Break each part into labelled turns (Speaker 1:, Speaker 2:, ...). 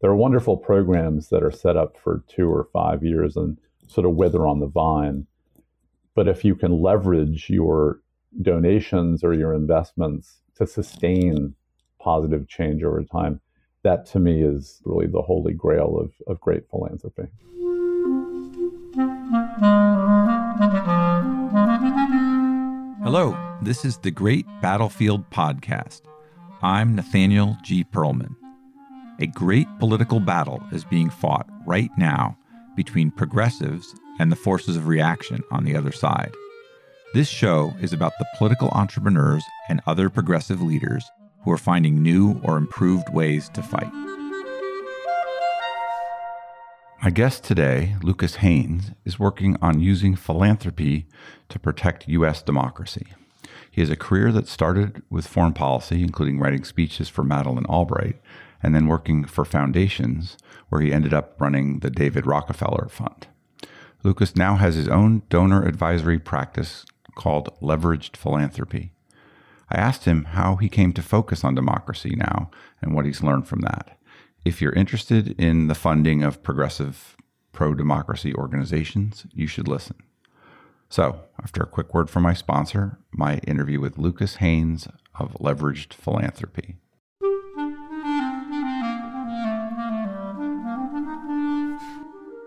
Speaker 1: there are wonderful programs that are set up for two or five years and sort of wither on the vine. But if you can leverage your donations or your investments to sustain positive change over time, that to me is really the holy grail of, of great philanthropy.
Speaker 2: Hello, this is the Great Battlefield Podcast. I'm Nathaniel G. Pearlman. A great political battle is being fought right now between progressives and the forces of reaction on the other side. This show is about the political entrepreneurs and other progressive leaders who are finding new or improved ways to fight. My guest today, Lukas Haynes, is working on using philanthropy to protect U.S. democracy. He has a career that started with foreign policy, including writing speeches for Madeleine Albright, and then working for foundations, where he ended up running the David Rockefeller Fund. Lukas now has his own donor advisory practice called Leveraged Philanthropy. I asked him how he came to focus on democracy now and what he's learned from that. If you're interested in the funding of progressive pro democracy organizations, you should listen. So, after a quick word from my sponsor, my interview with Lukas Haynes of Leveraged Philanthropy.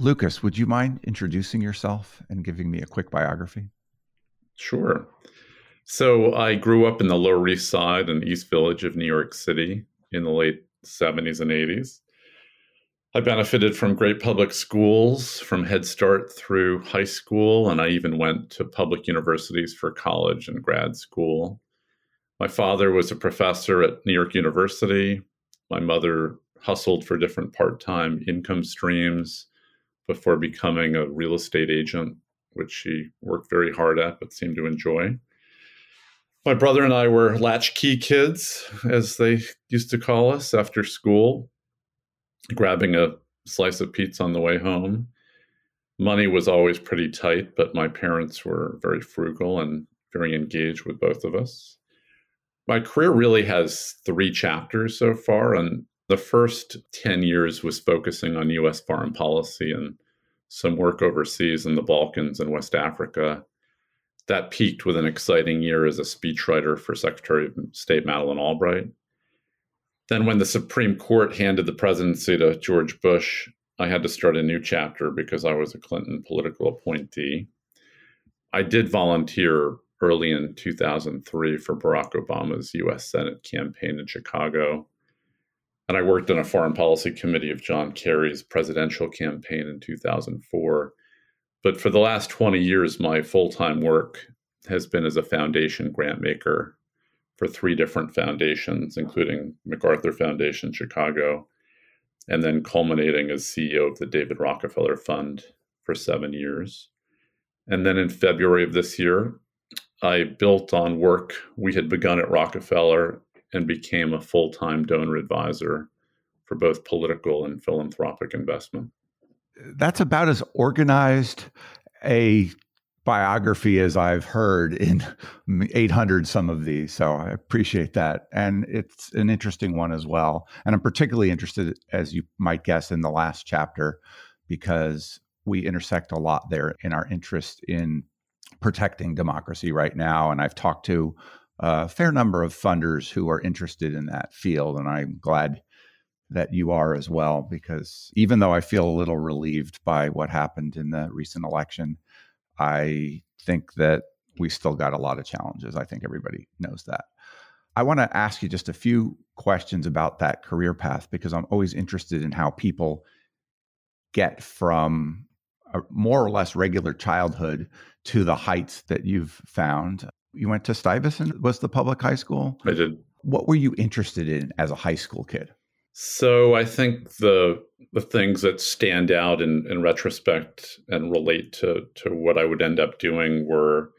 Speaker 2: Lukas, would you mind introducing yourself and giving me a quick biography?
Speaker 1: Sure. So I grew up in the Lower East Side and East Village of New York City in the late 70s and 80s. I benefited from great public schools from Head Start through high school, and I even went to public universities for college and grad school. My father was a professor at New York University. My mother hustled for different part time income streams before becoming a real estate agent, which she worked very hard at but seemed to enjoy. My brother and I were latchkey kids, as they used to call us after school, grabbing a slice of pizza on the way home. Money was always pretty tight, but my parents were very frugal and very engaged with both of us. My career really has three chapters so far, and the first 10 years was focusing on US foreign policy and some work overseas in the Balkans and West Africa. That peaked with an exciting year as a speechwriter for Secretary of State Madeleine Albright. Then, when the Supreme Court handed the presidency to George Bush, I had to start a new chapter because I was a Clinton political appointee. I did volunteer early in 2003 for Barack Obama's US Senate campaign in Chicago and I worked on a foreign policy committee of John Kerry's presidential campaign in 2004. But for the last 20 years, my full time work has been as a foundation grant maker for three different foundations, including MacArthur Foundation Chicago, and then culminating as CEO of the David Rockefeller Fund for seven years. And then in February of this year, I built on work we had begun at Rockefeller and became a full time donor advisor for both political and philanthropic investment.
Speaker 2: That's about as organized a biography as I've heard in 800 some of these. So I appreciate that. And it's an interesting one as well. And I'm particularly interested, as you might guess, in the last chapter because we intersect a lot there in our interest in protecting democracy right now. And I've talked to a fair number of funders who are interested in that field. And I'm glad that you are as well, because even though I feel a little relieved by what happened in the recent election, I think that we still got a lot of challenges. I think everybody knows that. I want to ask you just a few questions about that career path because I'm always interested in how people get from a more or less regular childhood to the heights that you've found you went to Stuyvesant was the public high school?
Speaker 1: I did.
Speaker 2: What were you interested in as a high school kid?
Speaker 1: So I think the the things that stand out in, in retrospect and relate to to what I would end up doing were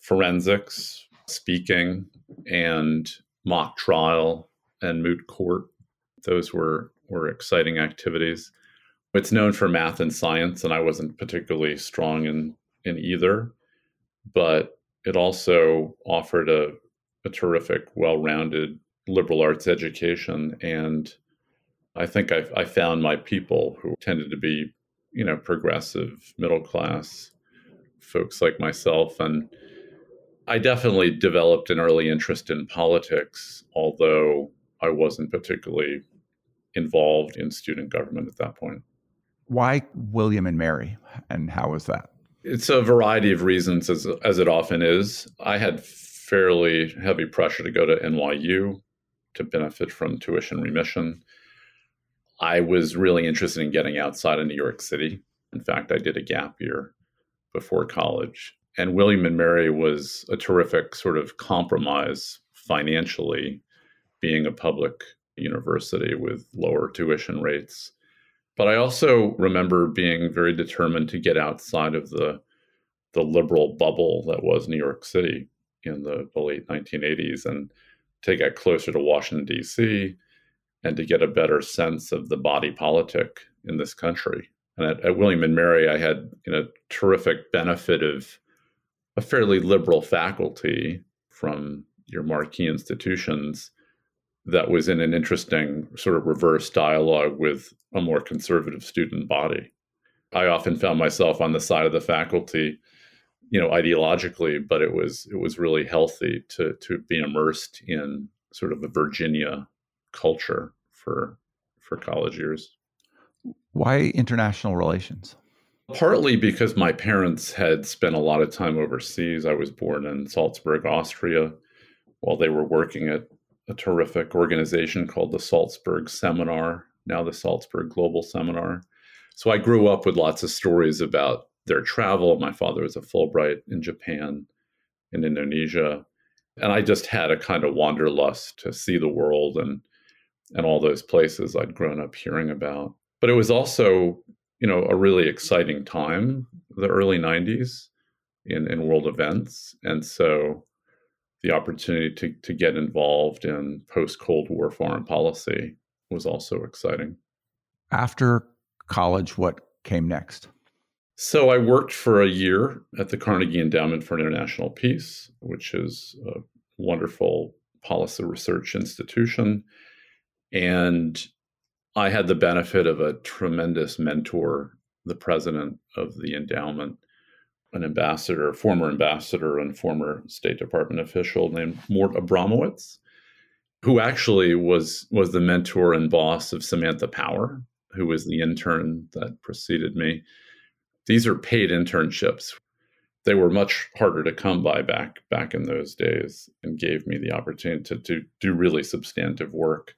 Speaker 1: forensics, speaking, and mock trial and moot court. Those were were exciting activities. It's known for math and science, and I wasn't particularly strong in in either, but it also offered a, a terrific, well-rounded liberal arts education and I think I, I, found my people who tended to be, you know, progressive, middle class folks like myself. And I definitely developed an early interest in politics, although I wasn't particularly involved in student government at that point.
Speaker 2: Why William and Mary, and how was that?
Speaker 1: It's a variety of reasons, as, as it often is. I had fairly heavy pressure to go to NYU to benefit from tuition remission. I was really interested in getting outside of New York City. In fact, I did a gap year before college. And William and Mary was a terrific sort of compromise financially, being a public university with lower tuition rates. But I also remember being very determined to get outside of the the liberal bubble that was New York City in the, the late 1980s and to get closer to Washington, D.C., and to get a better sense of the body politic in this country. And at, at William and Mary, I had you know terrific benefit of a fairly liberal faculty from your marquee institutions that was in an interesting sort of reverse dialogue with a more conservative student body. I often found myself on the side of the faculty, you know, ideologically, but it was it was really healthy to to be immersed in sort of a Virginia culture for for college years.
Speaker 2: Why international relations?
Speaker 1: Partly because my parents had spent a lot of time overseas. I was born in Salzburg, Austria, while they were working at a terrific organization called the Salzburg Seminar, now the Salzburg Global Seminar. So I grew up with lots of stories about their travel. My father was a Fulbright in Japan, in Indonesia, and I just had a kind of wanderlust to see the world and and all those places I'd grown up hearing about. But it was also, you know, a really exciting time, the early 90s in, in world events. And so the opportunity to, to get involved in post Cold War foreign policy was also exciting.
Speaker 2: After college, what came next?
Speaker 1: So I worked for a year at the Carnegie Endowment for International Peace, which is a wonderful policy research institution. And I had the benefit of a tremendous mentor, the president of the endowment, an ambassador, former ambassador, and former State Department official named Mort Abramowitz, who actually was was the mentor and boss of Samantha Power, who was the intern that preceded me. These are paid internships. They were much harder to come by back back in those days, and gave me the opportunity to, to do really substantive work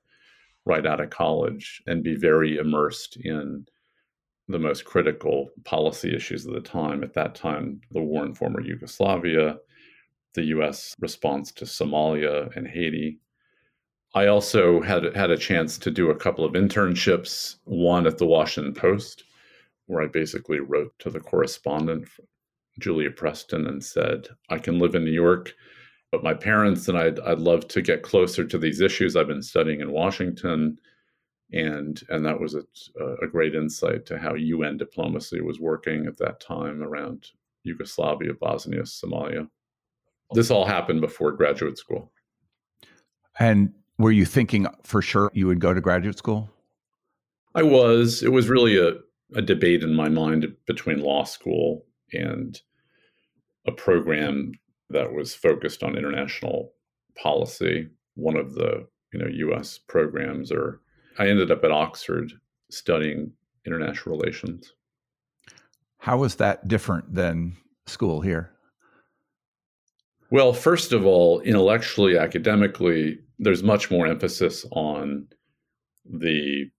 Speaker 1: right out of college and be very immersed in the most critical policy issues of the time. At that time, the war in former Yugoslavia, the US response to Somalia and Haiti. I also had had a chance to do a couple of internships, one at the Washington Post, where I basically wrote to the correspondent, Julia Preston, and said, I can live in New York but my parents and I'd, I'd love to get closer to these issues I've been studying in Washington. And, and that was a, a great insight to how UN diplomacy was working at that time around Yugoslavia, Bosnia, Somalia. This all happened before graduate school.
Speaker 2: And were you thinking for sure you would go to graduate school?
Speaker 1: I was. It was really a, a debate in my mind between law school and a program that was focused on international policy. One of the you know U.S. programs, or I ended up at Oxford studying international relations.
Speaker 2: How was that different than school here?
Speaker 1: Well, first of all, intellectually, academically, there's much more emphasis on the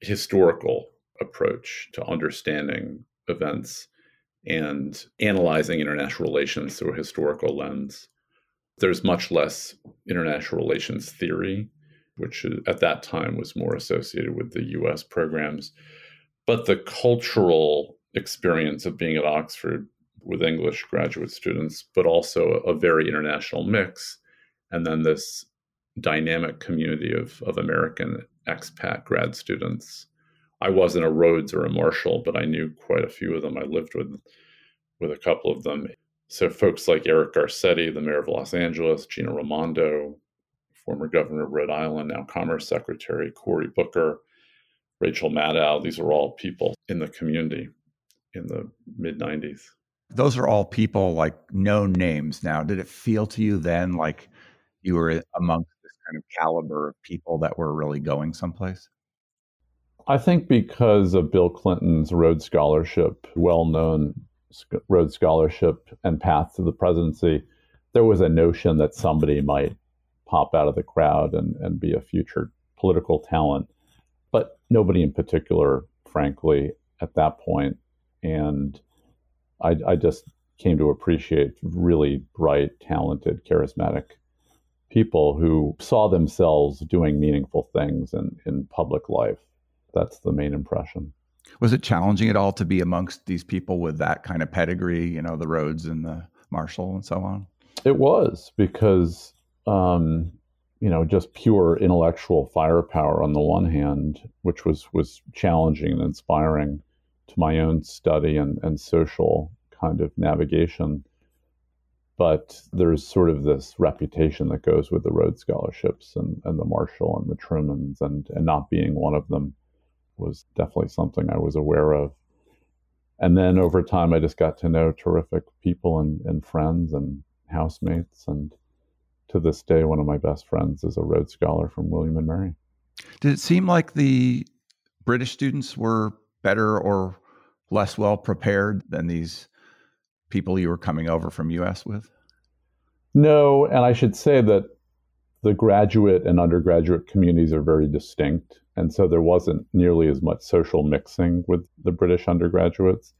Speaker 1: historical approach to understanding events and analyzing international relations through a historical lens. There's much less international relations theory, which uh, at that time was more associated with the US programs. But the cultural experience of being at Oxford with English graduate students, but also a, very international mix. And then this dynamic community of, of American expat grad students. I wasn't a Rhodes or a Marshall, but I knew quite a few of them. I lived with with a couple of them. So folks like Eric Garcetti, the mayor of Los Angeles, Gina Raimondo, former governor of Rhode Island, now Commerce Secretary, Cory Booker, Rachel Maddow, these are all people in the community in the mid 90s.
Speaker 2: Those are all people like known names now. Did it feel to you then like you were amongst this kind of caliber of people that were really going someplace?
Speaker 1: I think because of Bill Clinton's Rhodes Scholarship, well known Rhodes Scholarship and path to the presidency, there was a notion that somebody might pop out of the crowd and, and be a future political talent, but nobody in particular, frankly, at that point. And I, I just came to appreciate really bright, talented, charismatic people who saw themselves doing meaningful things in, in public life. That's the main impression.
Speaker 2: Was it challenging at all to be amongst these people with that kind of pedigree, you know, the Rhodes and the Marshall and so on?
Speaker 1: It was because, um, you know, just pure intellectual firepower on the one hand, which was was challenging and inspiring to my own study and, and social kind of navigation. But there's sort of this reputation that goes with the Rhodes Scholarships and, and the Marshall and the Trumans, and, and not being one of them was definitely something I was aware of. And then over time, I just got to know terrific people and, and friends and housemates. And to this day, one of my best friends is a Rhodes Scholar from William and Mary.
Speaker 2: Did it seem like the British students were better or less well prepared than these people you were coming over from US with?
Speaker 1: No, and I should say that the graduate and undergraduate communities are very distinct. And so there wasn't nearly as much social mixing with the British undergraduates.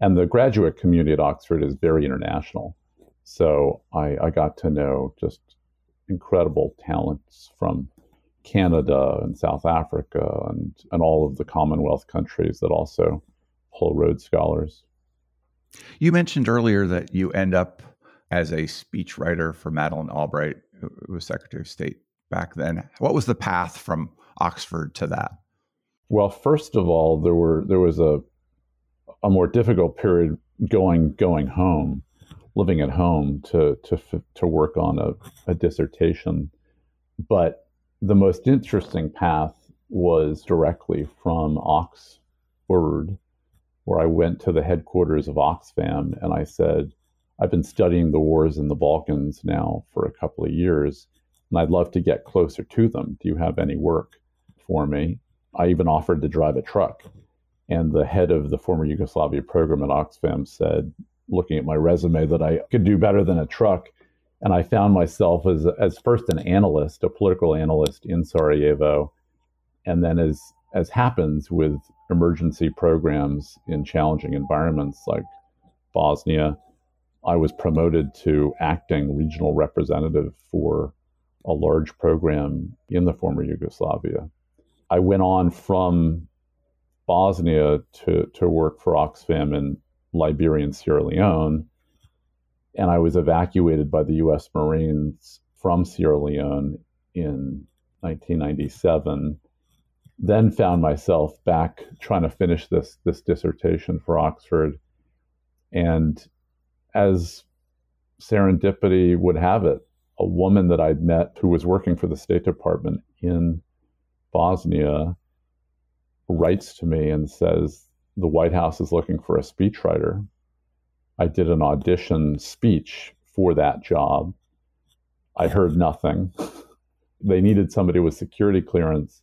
Speaker 1: And the graduate community at Oxford is very international. So I, I got to know just incredible talents from Canada and South Africa and, and all of the Commonwealth countries that also pull Rhodes Scholars.
Speaker 2: You mentioned earlier that you end up as a speechwriter for Madeleine Albright, who was Secretary of State back then. What was the path from Oxford to that?
Speaker 1: Well, first of all, there were there was a a more difficult period going going home, living at home to to to work on a, a dissertation, but the most interesting path was directly from Oxford, where I went to the headquarters of Oxfam and I said, I've been studying the wars in the Balkans now for a couple of years, and I'd love to get closer to them. Do you have any work for me? I even offered to drive a truck. And the head of the former Yugoslavia program at Oxfam said, looking at my resume, that I could do better than a truck and I found myself as as first an analyst, a political analyst in Sarajevo, and then as as happens with emergency programs in challenging environments like Bosnia, I was promoted to acting regional representative for a large program in the former Yugoslavia. I went on from Bosnia to, to work for Oxfam in Liberia and Sierra Leone and I was evacuated by the U.S. Marines from Sierra Leone in 1997. Then found myself back trying to finish this this dissertation for Oxford, and as serendipity would have it, a woman that I'd met who was working for the State Department in Bosnia writes to me and says the White House is looking for a speechwriter I did an audition speech for that job. I heard nothing. they needed somebody with security clearance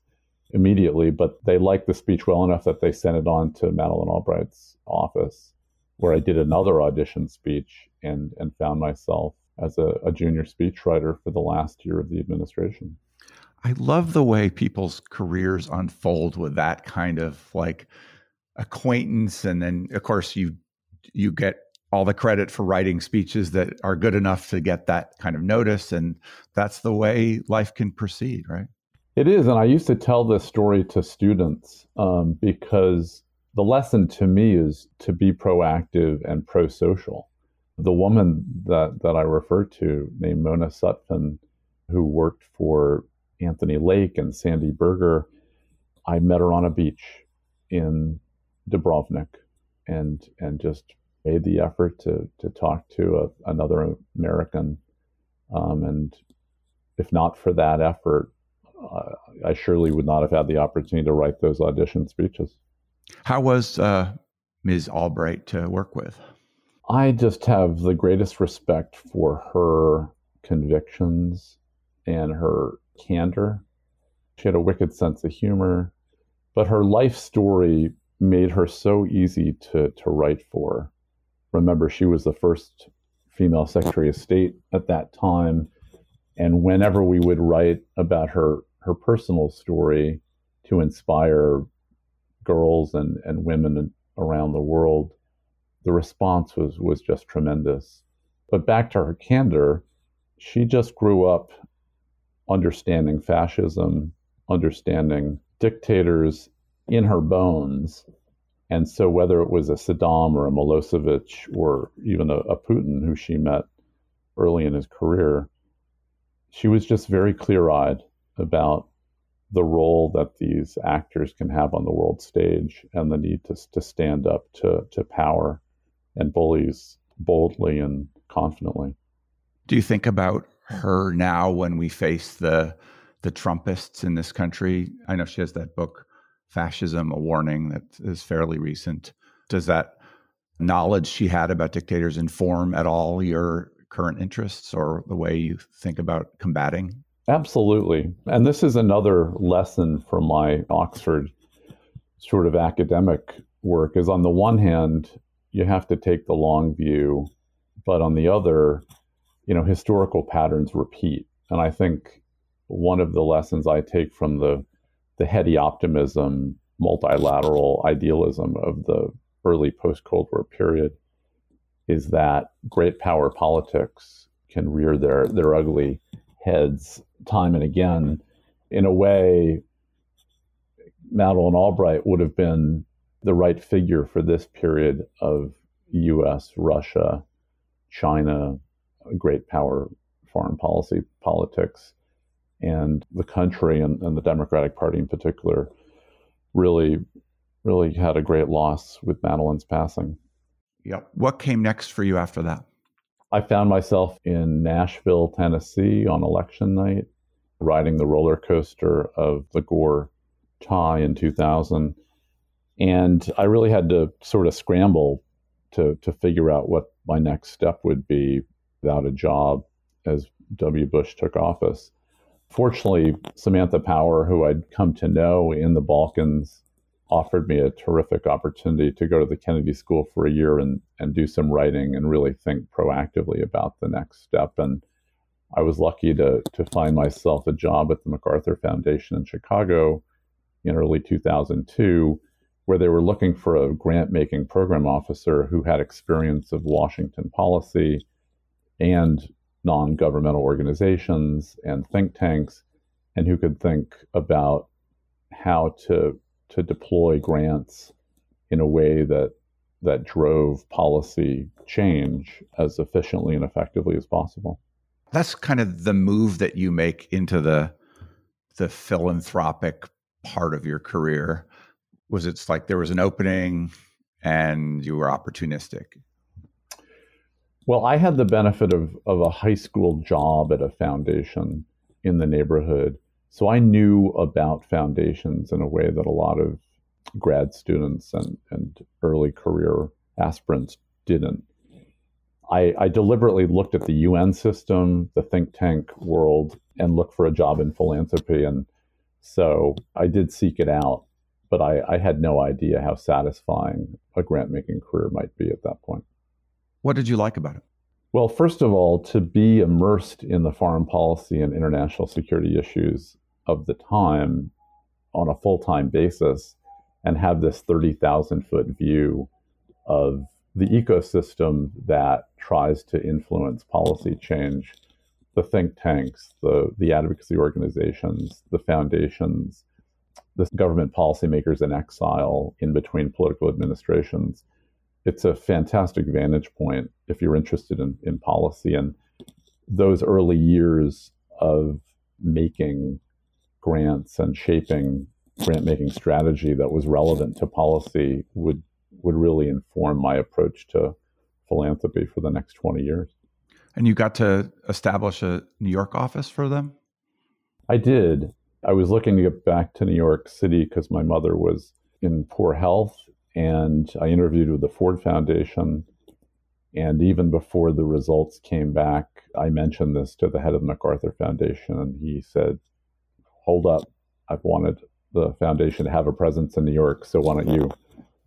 Speaker 1: immediately, but they liked the speech well enough that they sent it on to Madeleine Albright's office, where I did another audition speech and, and found myself as a, a junior speechwriter for the last year of the administration.
Speaker 2: I love the way people's careers unfold with that kind of like acquaintance, and then of course you you get all the credit for writing speeches that are good enough to get that kind of notice. And that's the way life can proceed, right?
Speaker 1: It is. And I used to tell this story to students um, because the lesson to me is to be proactive and pro social. The woman that, that I referred to, named Mona Sutphen, who worked for Anthony Lake and Sandy Berger, I met her on a beach in Dubrovnik and and just made the effort to to talk to a, another American. Um, and if not for that effort, uh, I surely would not have had the opportunity to write those audition speeches.
Speaker 2: How was uh, Ms. Albright to work with?
Speaker 1: I just have the greatest respect for her convictions and her candor. She had a wicked sense of humor, but her life story made her so easy to, to write for. Remember, she was the first female Secretary of State at that time. And whenever we would write about her, her personal story to inspire girls and, and women around the world, the response was, was just tremendous. But back to her candor, she just grew up understanding fascism, understanding dictators in her bones. And so, whether it was a Saddam or a Milosevic or even a, a Putin who she met early in his career, she was just very clear eyed about the role that these actors can have on the world stage and the need to, to stand up to, to power and bullies boldly and confidently.
Speaker 2: Do you think about her now when we face the the Trumpists in this country? I know she has that book, Fascism: A Warning, that is fairly recent. Does that knowledge she had about dictators inform at all your current interests or the way you think about combating?
Speaker 1: Absolutely. And this is another lesson from my Oxford sort of academic work is on the one hand, you have to take the long view, but on the other, you know, historical patterns repeat. And I think one of the lessons I take from the the heady optimism, multilateral idealism of the early post Cold War period is that great power politics can rear their their ugly heads time and again. In a way, Madeleine Albright would have been the right figure for this period of U.S., Russia, China, great power foreign policy politics. And the country and, and the Democratic Party in particular really, really had a great loss with Madeleine's passing.
Speaker 2: Yep. What came next for you after that?
Speaker 1: I found myself in Nashville, Tennessee on election night, riding the roller coaster of the Gore tie in 2000. And I really had to sort of scramble to, to figure out what my next step would be without a job as W. Bush took office. Fortunately, Samantha Power, who I'd come to know in the Balkans, offered me a terrific opportunity to go to the Kennedy School for a year and, and do some writing and really think proactively about the next step. And I was lucky to, to find myself a job at the MacArthur Foundation in Chicago in early 2002, where they were looking for a grant making program officer who had experience of Washington policy and non governmental organizations and think tanks, and who could think about how to to deploy grants in a way that that drove policy change as efficiently and effectively as possible.
Speaker 2: That's kind of the move that you make into the the philanthropic part of your career. Was it's like there was an opening and you were opportunistic?
Speaker 1: Well, I had the benefit of, of a high school job at a foundation in the neighborhood so I knew about foundations in a way that a lot of grad students and, and early career aspirants didn't. I, I, deliberately looked at the UN system, the think tank world, and looked for a job in philanthropy. And so I did seek it out, but I, I had no idea how satisfying a grant making career might be at that point.
Speaker 2: What did you like about it?
Speaker 1: Well, first of all, to be immersed in the foreign policy and international security issues of the time on a full time basis and have this 30,000 foot view of the ecosystem that tries to influence policy change the think tanks, the, the advocacy organizations, the foundations, the government policymakers in exile in between political administrations. It's a fantastic vantage point if you're interested in, in policy. And those early years of making grants and shaping grant making strategy that was relevant to policy would would really inform my approach to philanthropy for the next 20 years.
Speaker 2: And you got to establish a New York office for them?
Speaker 1: I did. I was looking to get back to New York City because my mother was in poor health, and I interviewed with the Ford Foundation. And even before the results came back, I mentioned this to the head of the MacArthur Foundation, and he said, Hold up, I've wanted the foundation to have a presence in New York, so why don't you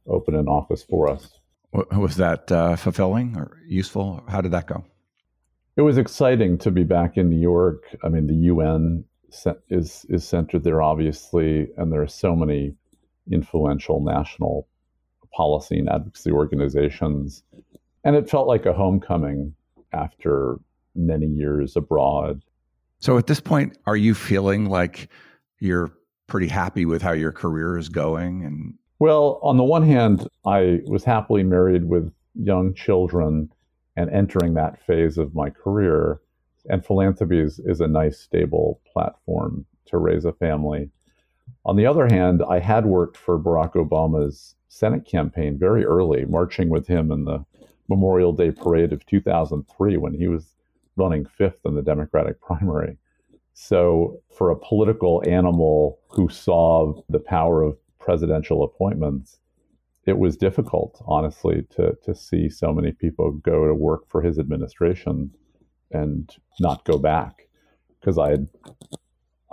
Speaker 1: open an office for us.
Speaker 2: Was that uh, fulfilling or useful? How did that go?
Speaker 1: It was exciting to be back in New York. I mean, the UN is is centered there, obviously, and there are so many influential national policy and advocacy organizations, and it felt like a homecoming after many years abroad.
Speaker 2: So, at this point, are you feeling like you're pretty happy with how your career is going and
Speaker 1: well, on the one hand, I was happily married with young children and entering that phase of my career. And philanthropy is, is a nice, stable platform to raise a family. On the other hand, I had worked for Barack Obama's Senate campaign very early, marching with him in the Memorial Day parade of 2003 when he was running fifth in the Democratic primary. So, for a political animal who saw the power of presidential appointments, it was difficult, honestly, to, to see so many people go to work for his administration and not go back. Because I had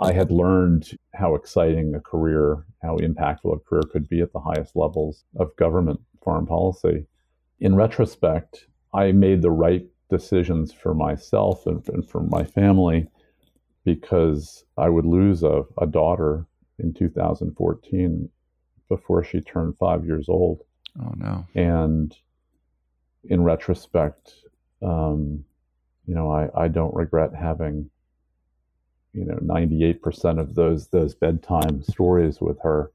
Speaker 1: I had learned how exciting a career, how impactful a career could be at the highest levels of government foreign policy. In retrospect, I made the right decisions for myself and, and for my family because I would lose a, a daughter in 2014 before she turned five years old.
Speaker 2: Oh no!
Speaker 1: And in retrospect, um, you know, I, I don't regret having, you know, ninety eight percent of those those bedtime stories with her,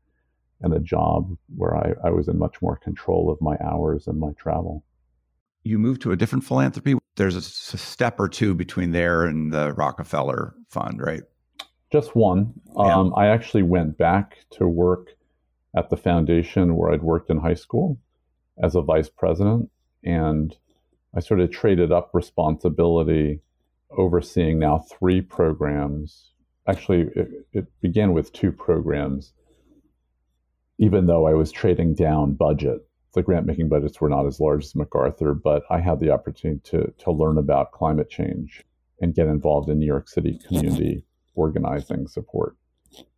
Speaker 1: and a job where I, I was in much more control of my hours and my travel.
Speaker 2: You moved to a different philanthropy. There's a step or two between there and the Rockefeller Fund, right?
Speaker 1: Just one. Yeah. Um, I actually went back to work at the foundation where I'd worked in high school as a vice president. And I sort of traded up responsibility overseeing now three programs. Actually, it, it began with two programs, even though I was trading down budget. The grant making budgets were not as large as MacArthur, but I had the opportunity to, to learn about climate change and get involved in New York City community organizing support.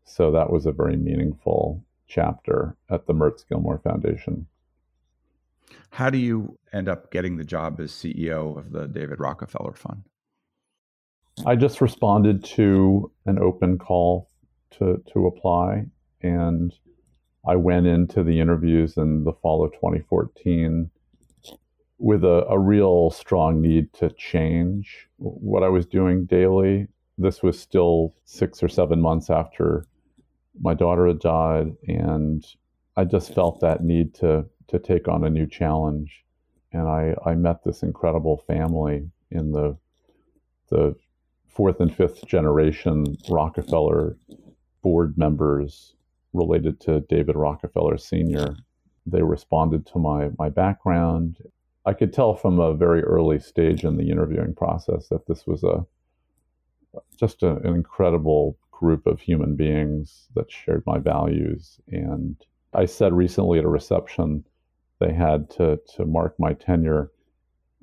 Speaker 1: So that was a very meaningful chapter at the Mertz Gilmore Foundation.
Speaker 2: How do you end up getting the job as CEO of the David Rockefeller Fund?
Speaker 1: I just responded to an open call to, to apply, and I went into the interviews in the fall of 2014 with a, a real strong need to change what I was doing daily. This was still six or seven months after my daughter had died, and I just felt that need to to take on a new challenge. And I, I met this incredible family in the the fourth and fifth generation Rockefeller board members related to David Rockefeller Sr. They responded to my my background. I could tell from a very early stage in the interviewing process that this was a just a, an incredible group of human beings that shared my values. And I said recently at a reception they had to, to mark my tenure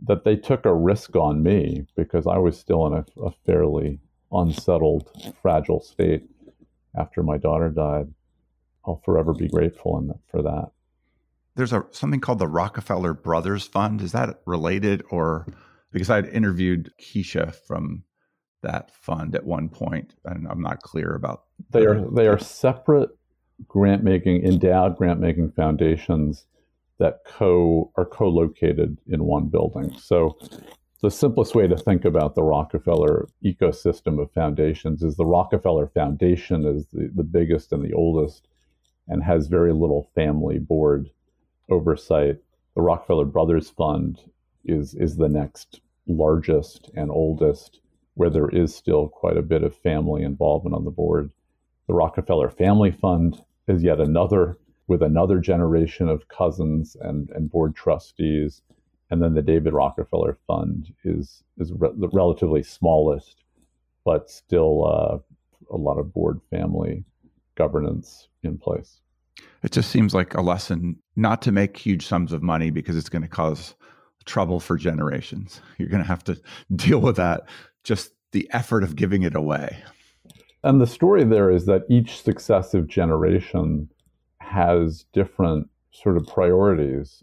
Speaker 1: that they took a risk on me because I was still in a, a fairly unsettled, fragile state after my daughter died. I'll forever be grateful in, for that.
Speaker 2: There's a something called the Rockefeller Brothers Fund. Is that related, or because I'd interviewed Keisha from that fund at one point, and I'm not clear about.
Speaker 1: They are they are separate grant making endowed grant making foundations that co are co-located in one building. So the simplest way to think about the Rockefeller ecosystem of foundations is the Rockefeller Foundation is the, the biggest and the oldest and has very little family board oversight. The Rockefeller Brothers Fund is is the next largest and oldest, where there is still quite a bit of family involvement on the board. The Rockefeller Family Fund is yet another with another generation of cousins and, and board trustees. And then the David Rockefeller Fund is is re- the relatively smallest, but still uh, a lot of board family governance in place.
Speaker 2: It just seems like a lesson not to make huge sums of money because it's going to cause trouble for generations. You're going to have to deal with that. Just the effort of giving it away.
Speaker 1: And the story there is that each successive generation has different sort of priorities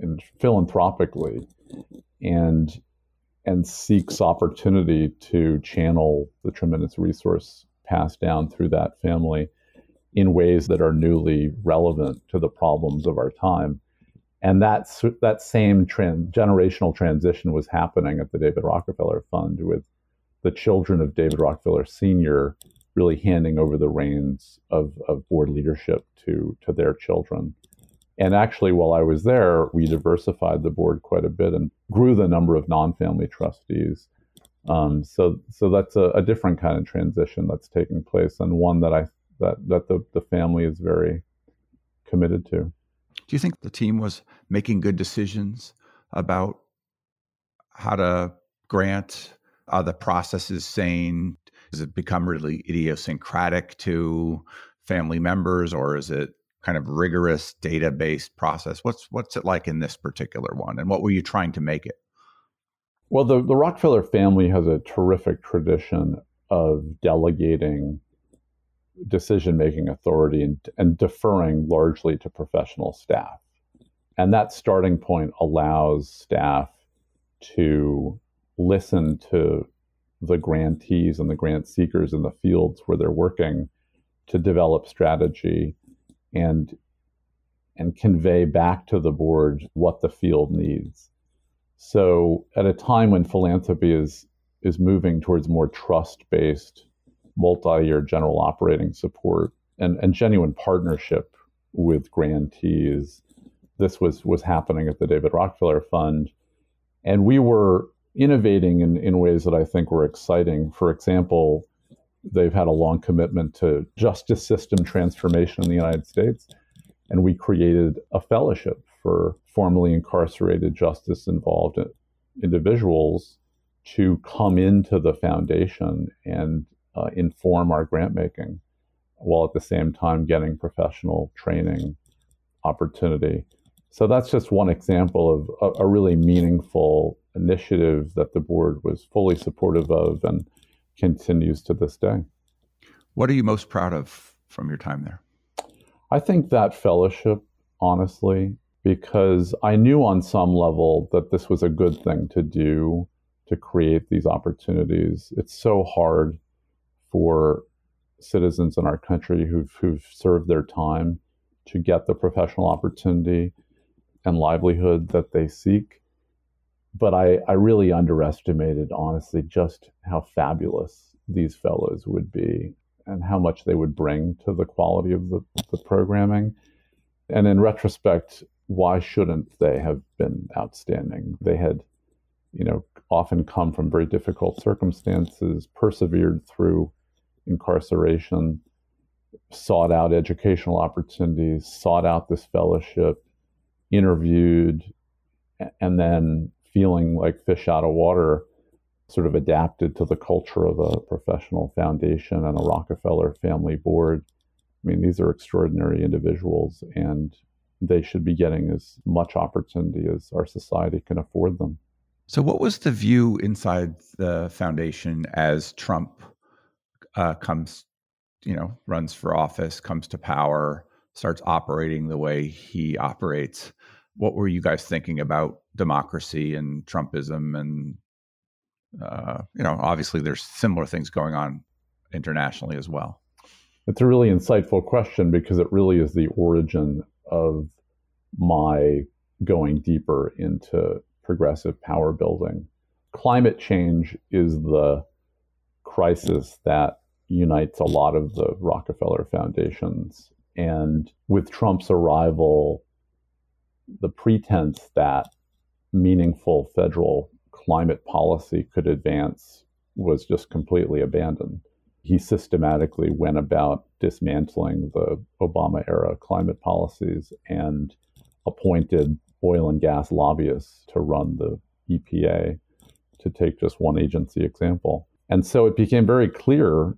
Speaker 1: and philanthropically and and seeks opportunity to channel the tremendous resource passed down through that family in ways that are newly relevant to the problems of our time. And that's that same trend, generational transition was happening at the David Rockefeller Fund with the children of David Rockefeller Sr. really handing over the reins of, of board leadership to, to their children. And actually, while I was there, we diversified the board quite a bit and grew the number of non-family trustees. Um, so, so that's a, a, different kind of transition that's taking place, and one that I that that the, the family is very committed to.
Speaker 2: Do you think the team was making good decisions about how to grant? Are the processes sane? Does it become really idiosyncratic to family members, or is it kind of rigorous data based process? What's what's it like in this particular one, and what were you trying to make it?
Speaker 1: Well, the, the Rockefeller family has a terrific tradition of delegating decision making authority and, and deferring largely to professional staff. And that starting point allows staff to listen to the grantees and the grant seekers in the fields where they're working to develop strategy and and convey back to the board what the field needs. So at a time when philanthropy is is moving towards more trust-based multi-year general operating support and, and genuine partnership with grantees. This was was happening at the David Rockefeller Fund. And we were innovating in, in ways that I think were exciting. For example, they've had a long commitment to justice system transformation in the United States. And we created a fellowship for formerly incarcerated justice involved individuals to come into the foundation and uh, inform our grant making while at the same time getting professional training opportunity. So that's just one example of a, a, really meaningful initiative that the board was fully supportive of and continues to this day.
Speaker 2: What are you most proud of from your time there?
Speaker 1: I think that fellowship, honestly, because I knew on some level that this was a good thing to do to create these opportunities. It's so hard for citizens in our country who've, who've served their time to get the professional opportunity and livelihood that they seek. But I, I really underestimated, honestly, just how fabulous these fellows would be and how much they would bring to the quality of the, the programming. And in retrospect, why shouldn't they have been outstanding? They had, you know, often come from very difficult circumstances, persevered through incarceration, sought out educational opportunities, sought out this fellowship, interviewed, and then feeling like fish out of water, sort of adapted to the culture of a professional foundation and a Rockefeller family board. I mean, these are extraordinary individuals, and they should be getting as much opportunity as our society can afford them.
Speaker 2: So, what was the view inside the foundation as Trump uh, comes, you know, runs for office, comes to power, starts operating the way he operates. What were you guys thinking about democracy and Trumpism? And, uh, you know, obviously there's similar things going on internationally as well.
Speaker 1: It's a really insightful question because it really is the origin of my going deeper into progressive power building. Climate change is the crisis that unites a lot of the Rockefeller foundations. And with Trump's arrival, the pretense that meaningful federal climate policy could advance was just completely abandoned. He systematically went about dismantling the Obama era climate policies and appointed oil and gas lobbyists to run the EPA, to take just one agency example. And so it became very clear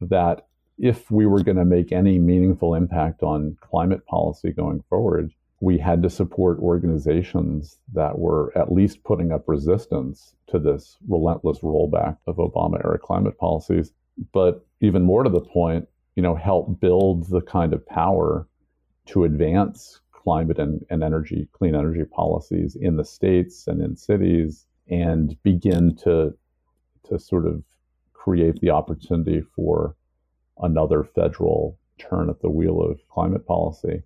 Speaker 1: that if we were going to make any meaningful impact on climate policy going forward, we had to support organizations that were at least putting up resistance to this relentless rollback of Obama era climate policies. But even more to the point, you know, help build the kind of power to advance climate and, and energy, clean energy policies in the states and in cities and begin to to sort of create the opportunity for another federal turn at the wheel of climate policy.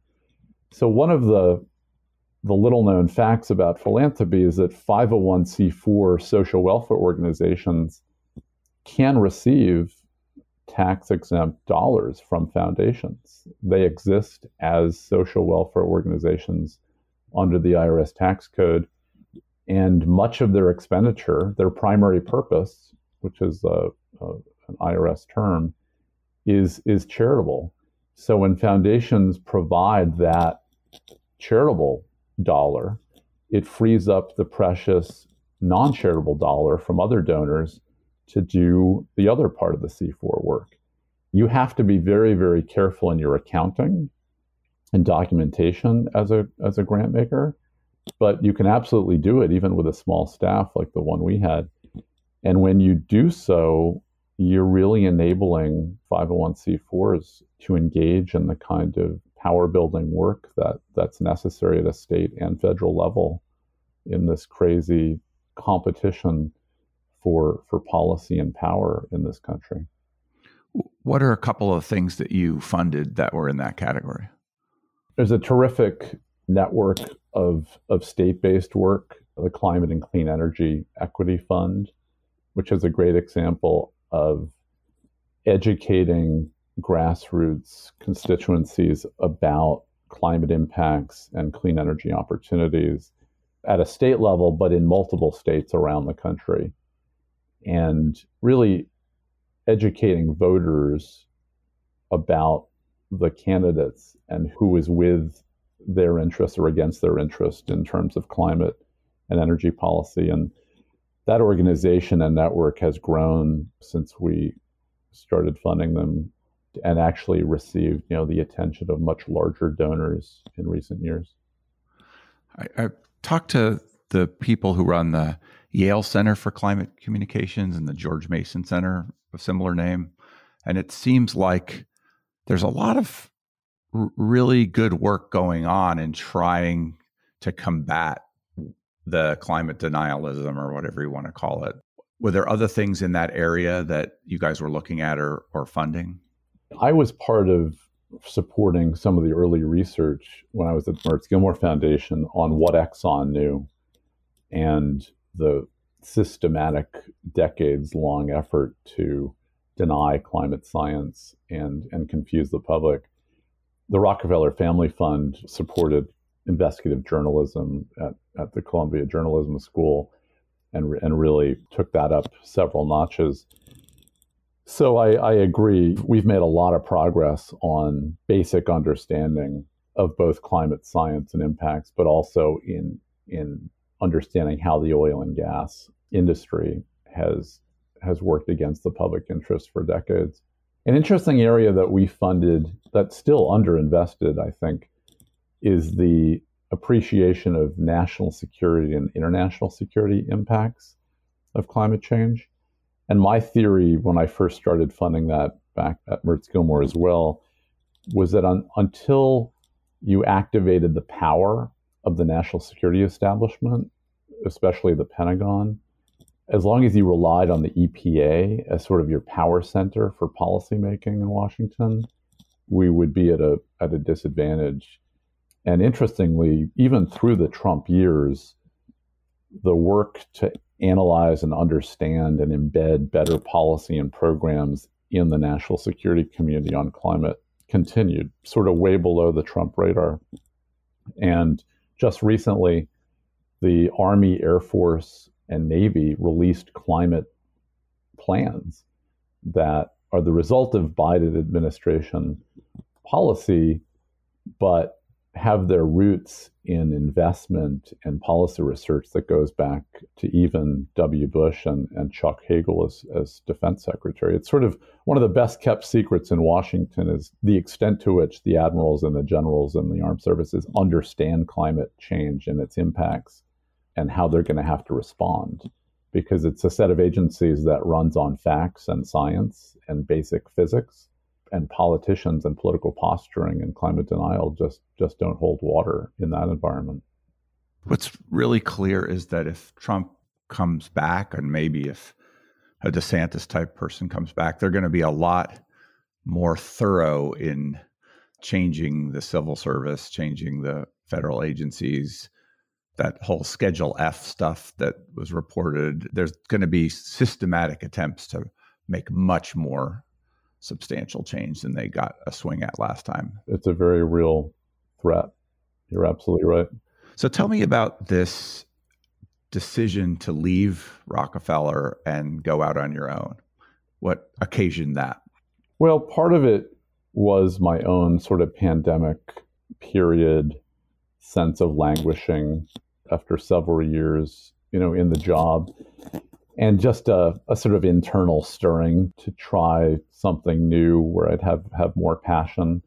Speaker 1: So one of the the little known facts about philanthropy is that 501c4 social welfare organizations can receive tax exempt dollars from foundations. They exist as social welfare organizations under the IRS tax code, and much of their expenditure, their primary purpose, which is a, a, an IRS term, is is charitable. So when foundations provide that charitable dollar, it frees up the precious non-charitable dollar from other donors to do the other part of the C4 work. You have to be very, very careful in your accounting and documentation as a as a grant maker, but you can absolutely do it even with a small staff like the one we had. And when you do so, you're really enabling 501c4s to engage in the kind of power building work that that's necessary at a state and federal level in this crazy competition for for policy and power in this country.
Speaker 2: What are a couple of things that you funded that were in that category?
Speaker 1: There's a terrific network of of state-based work, the Climate and Clean Energy Equity Fund, which is a great example of educating grassroots constituencies about climate impacts and clean energy opportunities at a state level, but in multiple states around the country. And really educating voters about the candidates and who is with their interests or against their interest in terms of climate and energy policy. And that organization and network has grown since we started funding them and actually received you know the attention of much larger donors in recent years.
Speaker 2: I, I talked to the people who run the Yale Center for Climate Communications and the George Mason Center, a similar name, and it seems like there's a lot of r- really good work going on in trying to combat the climate denialism or whatever you want to call it. Were there other things in that area that you guys were looking at or, or funding?
Speaker 1: I was part of supporting some of the early research when I was at the Mertz Gilmore Foundation on what Exxon knew and the systematic decades long effort to deny climate science and, and confuse the public. The Rockefeller Family Fund supported investigative journalism at, at the Columbia Journalism School and, and really took that up several notches. So I, I agree. We've made a lot of progress on basic understanding of both climate science and impacts, but also in in understanding how the oil and gas industry has has worked against the public interest for decades. An interesting area that we funded that's still underinvested, I think, is the appreciation of national security and international security impacts of climate change. And my theory when I first started funding that back at Mertz Gilmore as well was that un- until you activated the power of the national security establishment, especially the Pentagon, as long as you relied on the EPA as sort of your power center for policymaking in Washington, we would be at a at a disadvantage And interestingly, even through the Trump years, the work to analyze and understand and embed better policy and programs in the national security community on climate continued, sort of way below the Trump radar. And just recently, the Army, Air Force, and Navy released climate plans that are the result of Biden administration policy, but have their roots in investment and policy research that goes back to even W. Bush and, and Chuck Hagel as, as defense secretary. It's sort of one of the best kept secrets in Washington is the extent to which the admirals and the generals and the armed services understand climate change and its impacts and how they're going to have to respond. Because it's a set of agencies that runs on facts and science and basic physics and politicians and political posturing and climate denial just just don't hold water in that environment.
Speaker 2: What's really clear is that if Trump comes back, and maybe if a DeSantis type person comes back, they're going to be a lot more thorough in changing the civil service, changing the federal agencies, that whole Schedule F stuff that was reported. There's going to be systematic attempts to make much more substantial change than they got a swing at last time.
Speaker 1: It's a very real threat. You're absolutely right.
Speaker 2: So tell me about this decision to leave Rockefeller and go out on your own. What occasioned that?
Speaker 1: Well, part of it was my own sort of pandemic period sense of languishing after several years, you know, in the job and just a, a, sort of internal stirring to try something new where I'd have, have more passion.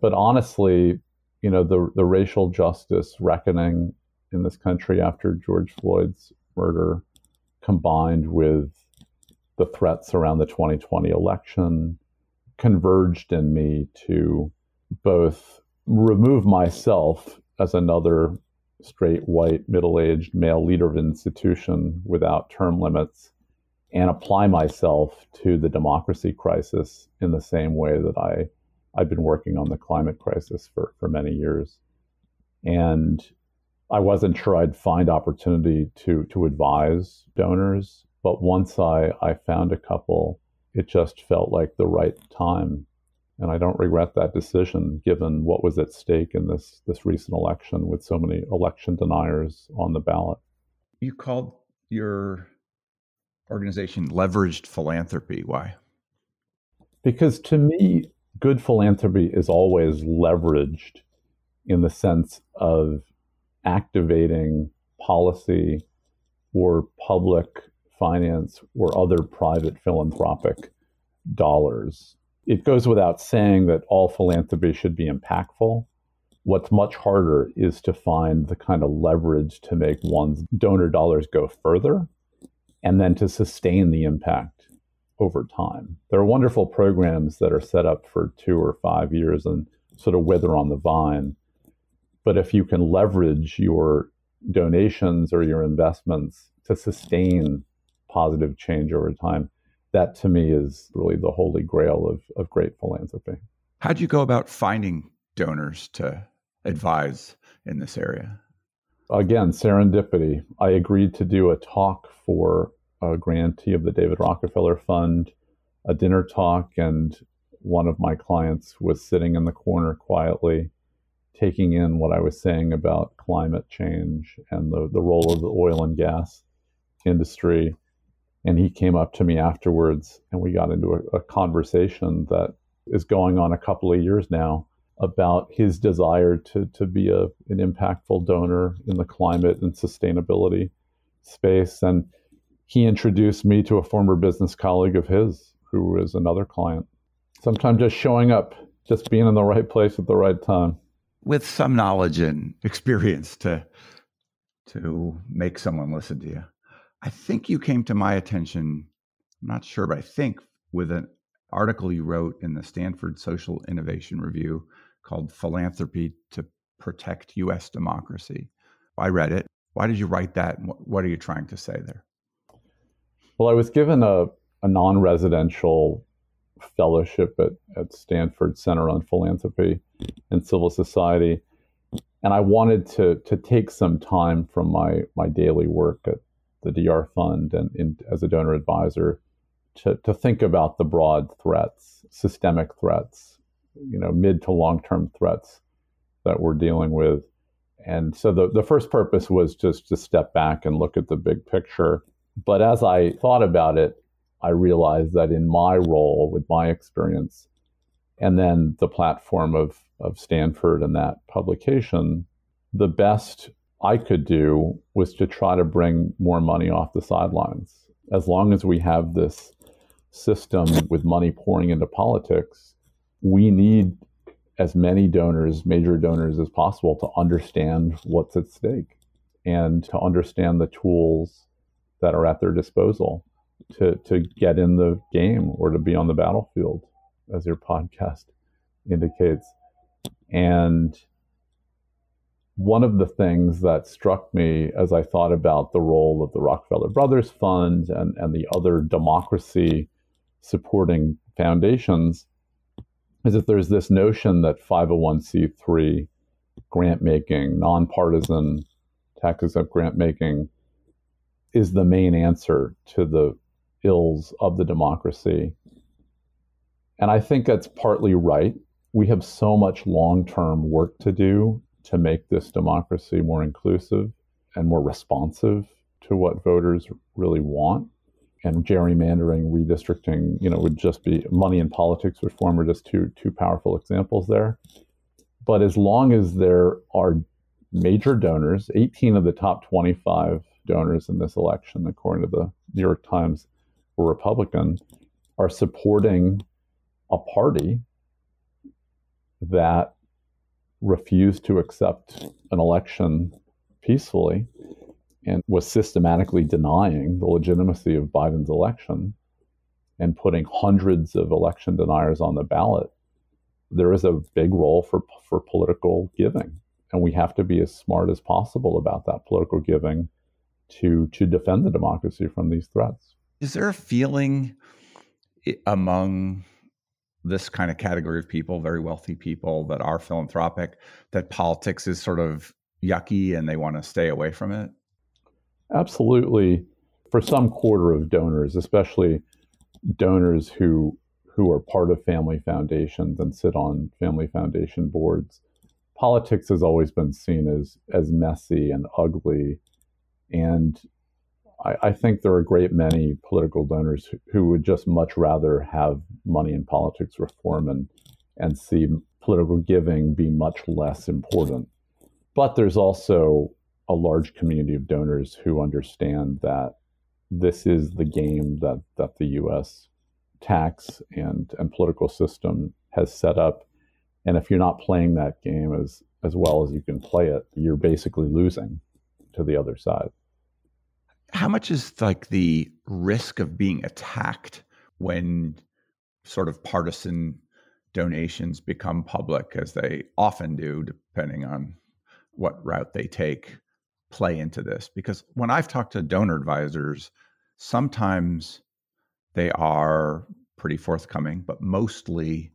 Speaker 1: But honestly, you know, the, the racial justice reckoning in this country after George Floyd's murder, combined with the threats around the 2020 election, converged in me to both remove myself as another straight, white, middle aged male leader of an institution without term limits and apply myself to the democracy crisis in the same way that I, I've been working on the climate crisis for, for many years. And I wasn't sure I'd find opportunity to, to advise donors, but once I, I found a couple, it just felt like the right time and I don't regret that decision given what was at stake in this this recent election with so many election deniers on the ballot.
Speaker 2: You called your organization leveraged philanthropy. Why?
Speaker 1: Because to me, good philanthropy is always leveraged in the sense of activating policy or public finance or other private philanthropic dollars it goes without saying that all philanthropy should be impactful. What's much harder is to find the kind of leverage to make one's donor dollars go further and then to sustain the impact over time. There are wonderful programs that are set up for two or five years and sort of wither on the vine. But if you can leverage your donations or your investments to sustain positive change over time, that to me is really the holy grail of, of great philanthropy.
Speaker 2: How'd you go about finding donors to advise in this area?
Speaker 1: Again, serendipity. I agreed to do a talk for a grantee of the David Rockefeller Fund, a dinner talk, and one of my clients was sitting in the corner quietly taking in what I was saying about climate change and the, the role of the oil and gas industry and he came up to me afterwards and we got into a, a, conversation that is going on a couple of years now about his desire to, to be a, an impactful donor in the climate and sustainability space. And he introduced me to a former business colleague of his who is another client. Sometimes just showing up, just being in the right place at the right time.
Speaker 2: With some knowledge and experience to to make someone listen to you. I think you came to my attention, I'm not sure, but I think with an article you wrote in the Stanford Social Innovation Review called Philanthropy to Protect U.S. Democracy. I read it. Why did you write that? What are you trying to say there?
Speaker 1: Well, I was given a, a non residential fellowship at, at Stanford Center on Philanthropy and Civil Society. And I wanted to to take some time from my my daily work at the DR Fund and in, as a donor advisor to, to think about the broad threats, systemic threats, you know, mid to long term threats that we're dealing with. And so the, the first purpose was just to step back and look at the big picture. But as I thought about it, I realized that in my role with my experience and then the platform of, of Stanford and that publication, the best I could do was to try to bring more money off the sidelines. As long as we have this system with money pouring into politics, we need as many donors, major donors as possible to understand what's at stake and to understand the tools that are at their disposal to, to get in the game or to be on the battlefield, as your podcast indicates. And one of the things that struck me as I thought about the role of the Rockefeller Brothers Fund and, and the other democracy supporting foundations is that there's this notion that 501c3 grant making, nonpartisan tax exempt grant making, is the main answer to the ills of the democracy. And I think that's partly right. We have so much long term work to do to make this democracy more inclusive and more responsive to what voters really want. And gerrymandering, redistricting, you know, would just be money in politics reform are just two two powerful examples there. But as long as there are major donors, 18 of the top 25 donors in this election, according to the New York Times, were Republican, are supporting a party that refused to accept an election peacefully and was systematically denying the legitimacy of Biden's election and putting hundreds of election deniers on the ballot, there is a big role for, for political giving. And we have to be as smart as possible about that political giving to, to defend the democracy from these threats.
Speaker 2: Is there a feeling among this kind of category of people, very wealthy people that are philanthropic, that politics is sort of yucky and they want to stay away from it?
Speaker 1: Absolutely. For some quarter of donors, especially donors who who are part of family foundations and sit on family foundation boards, politics has always been seen as as messy and ugly. And I, I think there are a great many political donors who, who would just much rather have money in politics reform and and see political giving be much less important. But there's also a large community of donors who understand that this is the game that, that the US tax and, and political system has set up. And if you're not playing that game as, as well as you can play it, you're basically losing to the other side
Speaker 2: how much is like the risk of being attacked when sort of partisan donations become public as they often do depending on what route they take play into this because when i've talked to donor advisors sometimes they are pretty forthcoming but mostly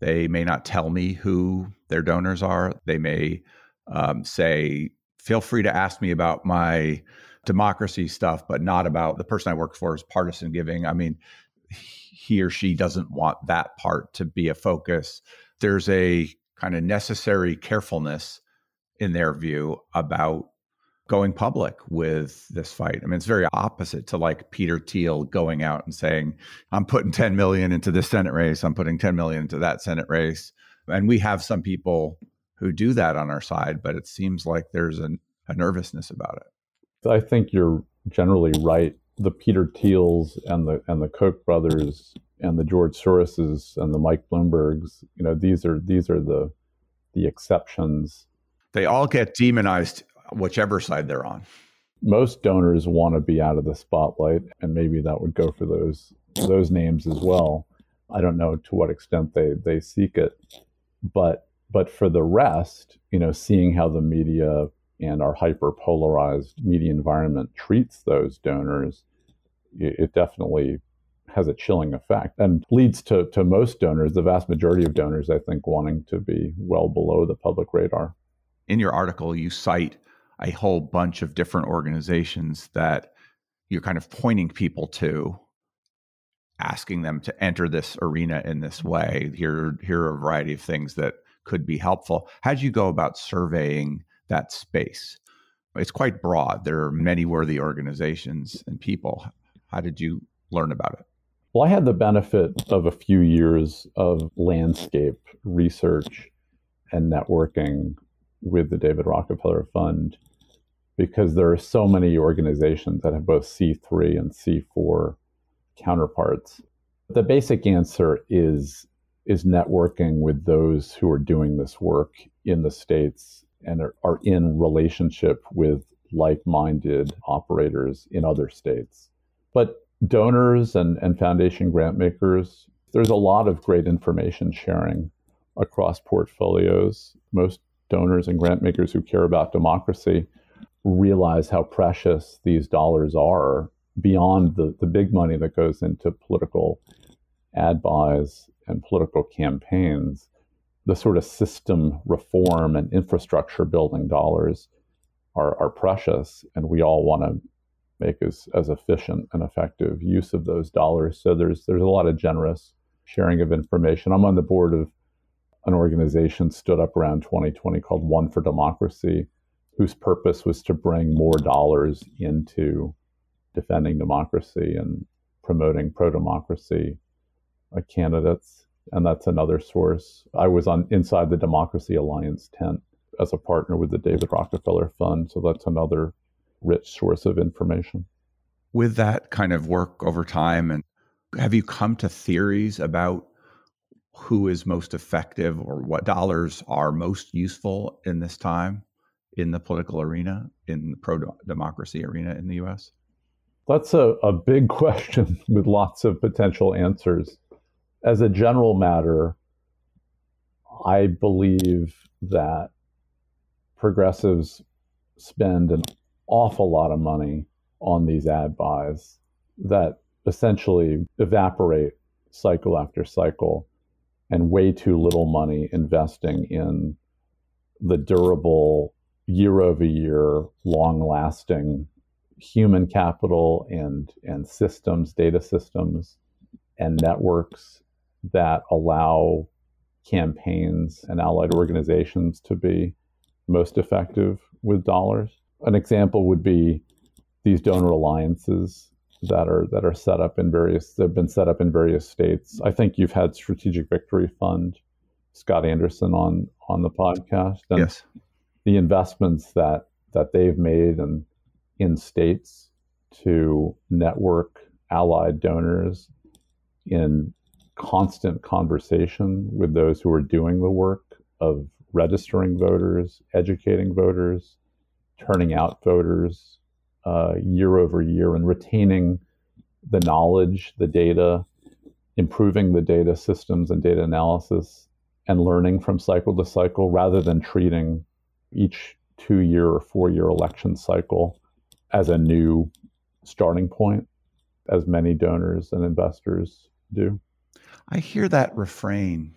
Speaker 2: they may not tell me who their donors are they may um, say feel free to ask me about my democracy stuff, but not about the person I work for is partisan giving. I mean, he or she doesn't want that part to be a focus. There's a kind of necessary carefulness in their view about going public with this fight. I mean, it's very opposite to like Peter Thiel going out and saying, I'm putting 10 million into this Senate race, I'm putting 10 million into that Senate race. And we have some people who do that on our side, but it seems like there's a, a nervousness about it.
Speaker 1: I think you're generally right. The Peter Thiels and the and the Koch brothers and the George Soroses and the Mike Bloombergs, you know, these are these are the the exceptions.
Speaker 2: They all get demonized whichever side they're on.
Speaker 1: Most donors want to be out of the spotlight, and maybe that would go for those those names as well. I don't know to what extent they they seek it, but but for the rest, you know, seeing how the media and our hyper polarized media environment treats those donors, it definitely has a chilling effect and leads to, to most donors, the vast majority of donors, I think, wanting to be well below the public radar.
Speaker 2: in your article, you cite a whole bunch of different organizations that you're kind of pointing people to, asking them to enter this arena in this mm-hmm. way. Here, here are a variety of things that could be helpful. How did you go about surveying that space? It's quite broad. There are many worthy organizations and people. How did you learn about it?
Speaker 1: Well, I had the benefit of a few years of landscape research and networking with the David Rockefeller Fund because there are so many organizations that have both C3 and C4 counterparts. The basic answer is is networking with those who are doing this work in the states and are, are in relationship with like-minded operators in other states. But donors and, and foundation grant makers, there's a lot of great information sharing across portfolios. Most donors and grant makers who care about democracy realize how precious these dollars are beyond the, the big money that goes into political ad buys and political campaigns. The sort of system reform and infrastructure building dollars are, are precious, and we all want to make as, as efficient and effective use of those dollars. So there's there's a lot of generous sharing of information. I'm on the board of an organization stood up around 2020 called One for Democracy, whose purpose was to bring more dollars into defending democracy and promoting pro democracy uh, candidates. And that's another source. I was on inside the Democracy Alliance tent as a partner with the David Rockefeller Fund. So that's another rich source of information.
Speaker 2: With that kind of work over time, and have you come to theories about who is most effective or what dollars are most useful in this time in the political arena, in the pro democracy arena in the US?
Speaker 1: That's a, a big question with lots of potential answers. As a general matter, I believe that progressives spend an awful lot of money on these ad buys that essentially evaporate cycle after cycle and way too little money investing in the durable year over year long lasting human capital and and systems data systems and networks that allow campaigns and allied organizations to be most effective with dollars an example would be these donor alliances that are that are set up in various that have been set up in various states. I think you've had Strategic Victory Fund, Scott Anderson on on the podcast.
Speaker 2: And yes.
Speaker 1: The investments that that they've made and in states to network allied donors in constant conversation with those who are doing the work of registering voters, educating voters, turning out voters uh, year over year and retaining the knowledge, the data, improving the data systems and data analysis, and learning from cycle to cycle rather than treating each two year or four year election cycle as a new starting point, as many donors and investors do.
Speaker 2: I hear that refrain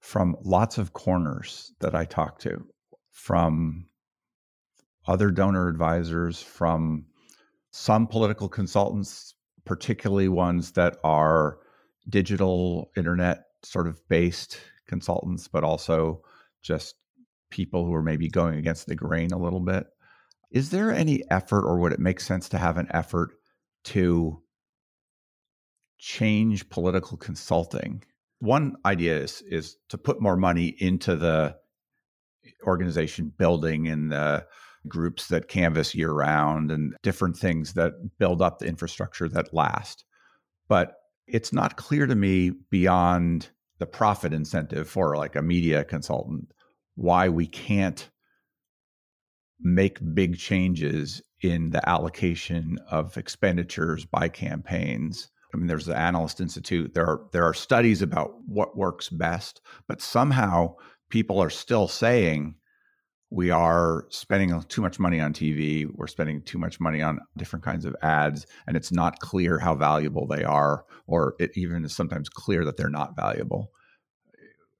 Speaker 2: from lots of corners that I talk to, from other donor advisors, from some political consultants, particularly ones that are digital internet sort of based consultants, but also just people who are maybe going against the grain a little bit. Is there any effort, or would it make sense to have an effort to change political consulting? One idea is is to put more money into the organization building and the groups that canvas year round and different things that build up the infrastructure that last. But it's not clear to me beyond the profit incentive for like a media consultant why we can't make big changes in the allocation of expenditures by campaigns. I mean, there's the Analyst Institute. There are there are studies about what works best, but somehow people are still saying we are spending too much money on TV. We're spending too much money on different kinds of ads, and it's not clear how valuable they are, or it even is sometimes clear that they're not valuable.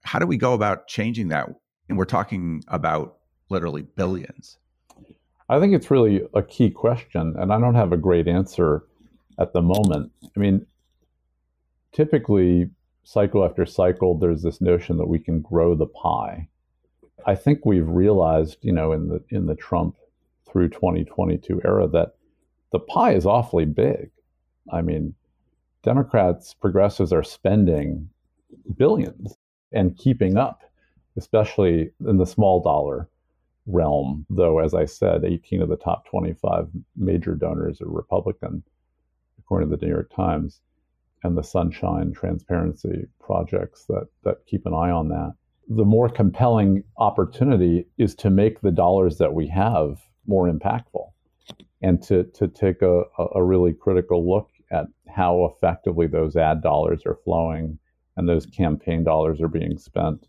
Speaker 2: How do we go about changing that? And we're talking about literally billions?
Speaker 1: I think it's really a key question, and I don't have a great answer at the moment. I mean, typically, cycle after cycle, there's this notion that we can grow the pie. I think we've realized, you know, in the in the Trump through 2022 era that the pie is awfully big. I mean, Democrats, progressives are spending billions and keeping up, especially in the small dollar realm. Though, as I said, 18 of the top 25 major donors are Republican, according to the New York Times, and the Sunshine Transparency projects that, that keep an eye on that. The more compelling opportunity is to make the dollars that we have more impactful and to, to take a, a really critical look at how effectively those ad dollars are flowing and those campaign dollars are being spent.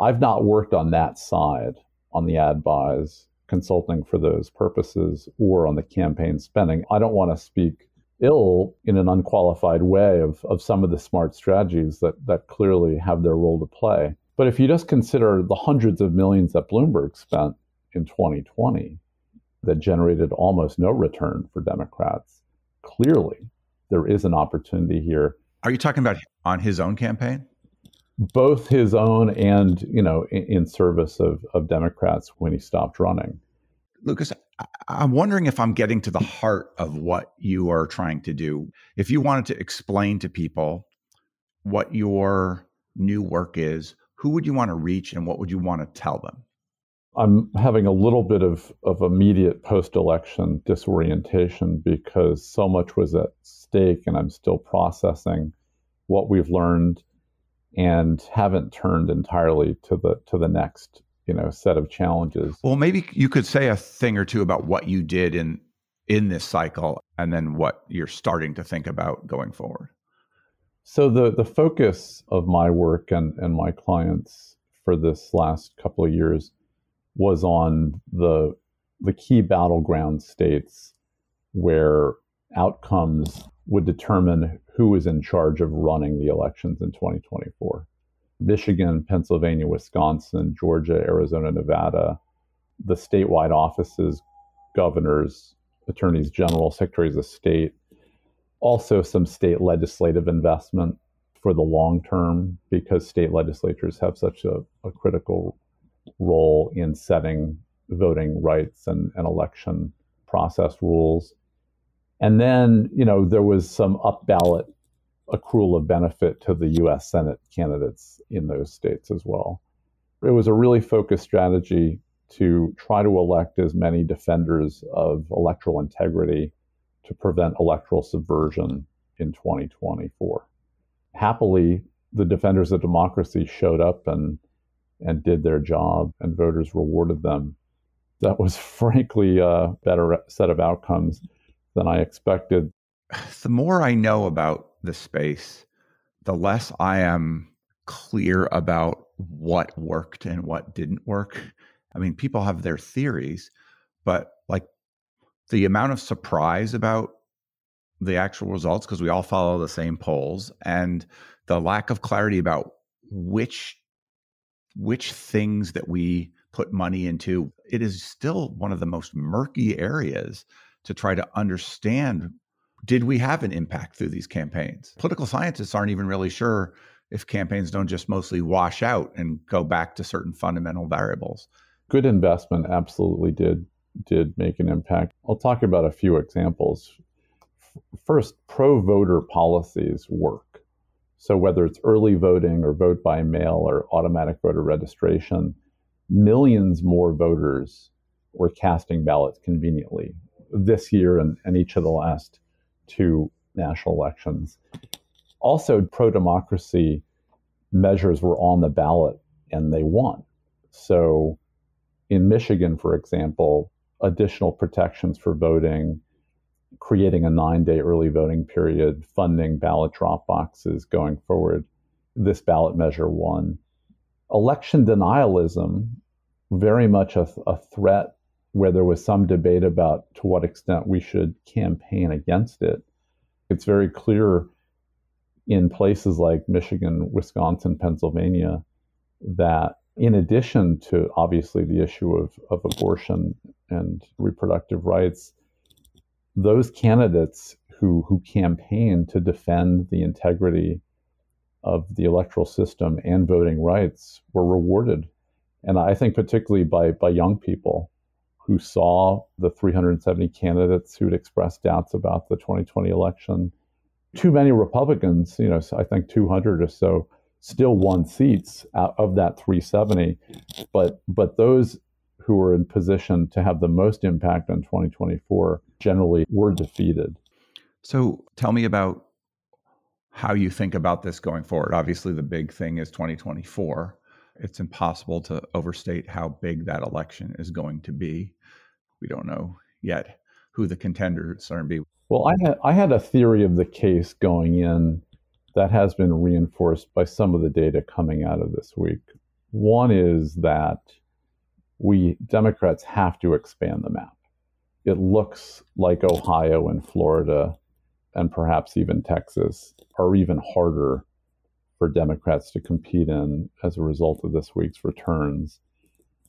Speaker 1: I've not worked on that side, on the ad buys, consulting for those purposes, or on the campaign spending. I don't want to speak ill in an unqualified way of, of some of the smart strategies that, that clearly have their role to play. But if you just consider the hundreds of millions that Bloomberg spent in 2020 that generated almost no return for Democrats, clearly there is an opportunity here.
Speaker 2: Are you talking about on his own campaign?
Speaker 1: Both his own and, you know, in, in service of, of Democrats when he stopped running.
Speaker 2: Lukas, I'm wondering if I'm getting to the heart of what you are trying to do. If you wanted to explain to people what your new work is, who would you want to reach and what would you want to tell them?
Speaker 1: I'm having a little bit of, of immediate post election disorientation because so much was at stake and I'm still processing what we've learned and haven't turned entirely to the to the next you know set of challenges.
Speaker 2: Well, maybe you could say a thing or two about what you did in in this cycle and then what you're starting to think about going forward.
Speaker 1: So the the focus of my work and, and my clients for this last couple of years was on the the key battleground states where outcomes would determine who is in charge of running the elections in 2024. Michigan, Pennsylvania, Wisconsin, Georgia, Arizona, Nevada, the statewide offices, governors, attorneys general, secretaries of state, also some state legislative investment for the long term because state legislatures have such a, a critical role in setting voting rights and, and election process rules. And then, you know, there was some up ballot accrual of benefit to the US Senate candidates in those states as well. It was a really focused strategy to try to elect as many defenders of electoral integrity to prevent electoral subversion in 2024. Happily, the defenders of democracy showed up and and did their job, and voters rewarded them. That was frankly a better set of outcomes than I expected.
Speaker 2: The more I know about the space, the less I am clear about what worked and what didn't work. I mean, people have their theories, but like the amount of surprise about the actual results, because we all follow the same polls, and the lack of clarity about which which things that we put money into, it is still one of the most murky areas to try to understand did we have an impact through these campaigns? Political scientists aren't even really sure if campaigns don't just mostly wash out and go back to certain fundamental variables.
Speaker 1: Good investment absolutely did did make an impact. I'll talk about a few examples. First, pro voter policies work. So whether it's early voting or vote by mail or automatic voter registration, millions more voters were casting ballots conveniently this year and, and each of the last two national elections. Also, pro democracy measures were on the ballot and they won. So, in Michigan, for example, additional protections for voting, creating a nine day early voting period, funding ballot drop boxes going forward. This ballot measure won. Election denialism, very much a, a threat where there was some debate about to what extent we should campaign against it. It's very clear in places like Michigan, Wisconsin, Pennsylvania that in addition to obviously the issue of, of abortion and reproductive rights, those candidates who, who campaign to defend the integrity of the electoral system and voting rights were rewarded. And I think particularly by, by young people who saw the 370 candidates who'd expressed doubts about the 2020 election. Too many Republicans, you know, I think 200 or so, still won seats out of that 370. But but those who were in position to have the most impact on 2024 generally were defeated.
Speaker 2: So tell me about how you think about this going forward. Obviously, the big thing is 2024. It's impossible to overstate how big that election is going to be. We don't know yet who the contenders are going to be.
Speaker 1: Well, I had, I had a theory of the case going in that has been reinforced by some of the data coming out of this week. One is that we Democrats have to expand the map. It looks like Ohio and Florida and perhaps even Texas are even harder for Democrats to compete in as a result of this week's returns.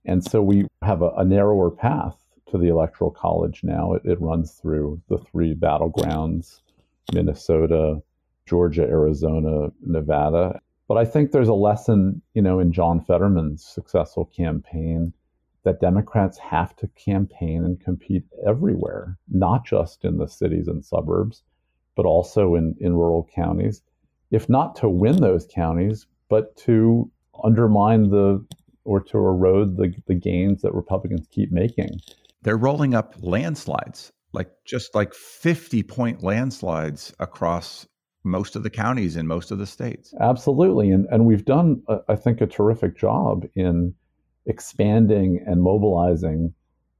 Speaker 1: And so we have a, a narrower path to the Electoral College now. It, it runs through the three battlegrounds Minnesota, Georgia, Arizona, Nevada. But I think there's a lesson, you know, in John Fetterman's successful campaign that Democrats have to campaign and compete everywhere, not just in the cities and suburbs, but also in, in rural counties, if not to win those counties, but to undermine the or to erode the, the gains that Republicans keep making.
Speaker 2: They're rolling up landslides, like just like 50 point landslides across most of the counties in most of the states.
Speaker 1: Absolutely. And, and we've done, uh, I think, a terrific job in expanding and mobilizing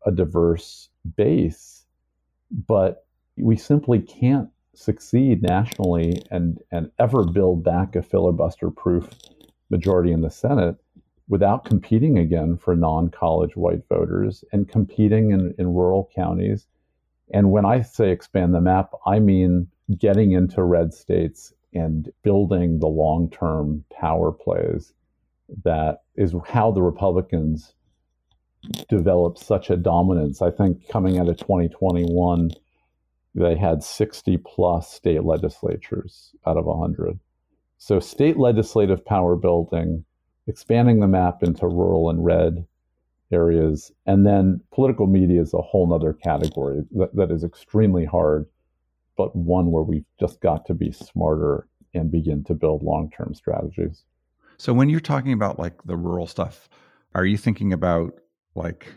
Speaker 1: a diverse base. But we simply can't succeed nationally and, and ever build back a filibuster proof majority in the Senate without competing again for non college white voters and competing in, in rural counties. And when I say expand the map, I mean getting into red states and building the long term power plays that is how the Republicans developed such a dominance. I think coming out of 2021, they had 60 plus state legislatures out of 100. So, state legislative power building, expanding the map into rural and red areas, and then political media is a whole other category that, that is extremely hard, but one where we've just got to be smarter and begin to build long term strategies.
Speaker 2: So, when you're talking about like the rural stuff, are you thinking about like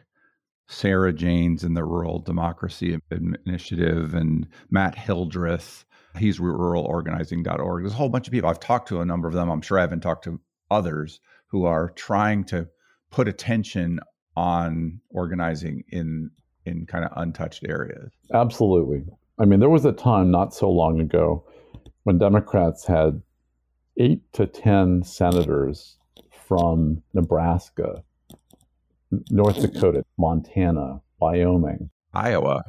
Speaker 2: Sarah Jaynes and the Rural Democracy Initiative and Matt Hildreth. He's ruralorganizing.org. There's a whole bunch of people. I've talked to a number of them. I'm sure I haven't talked to others who are trying to put attention on organizing in in kind of untouched areas.
Speaker 1: Absolutely. I mean, there was a time not so long ago when Democrats had eight to 10 senators from Nebraska North Dakota, Montana, Wyoming,
Speaker 2: Iowa.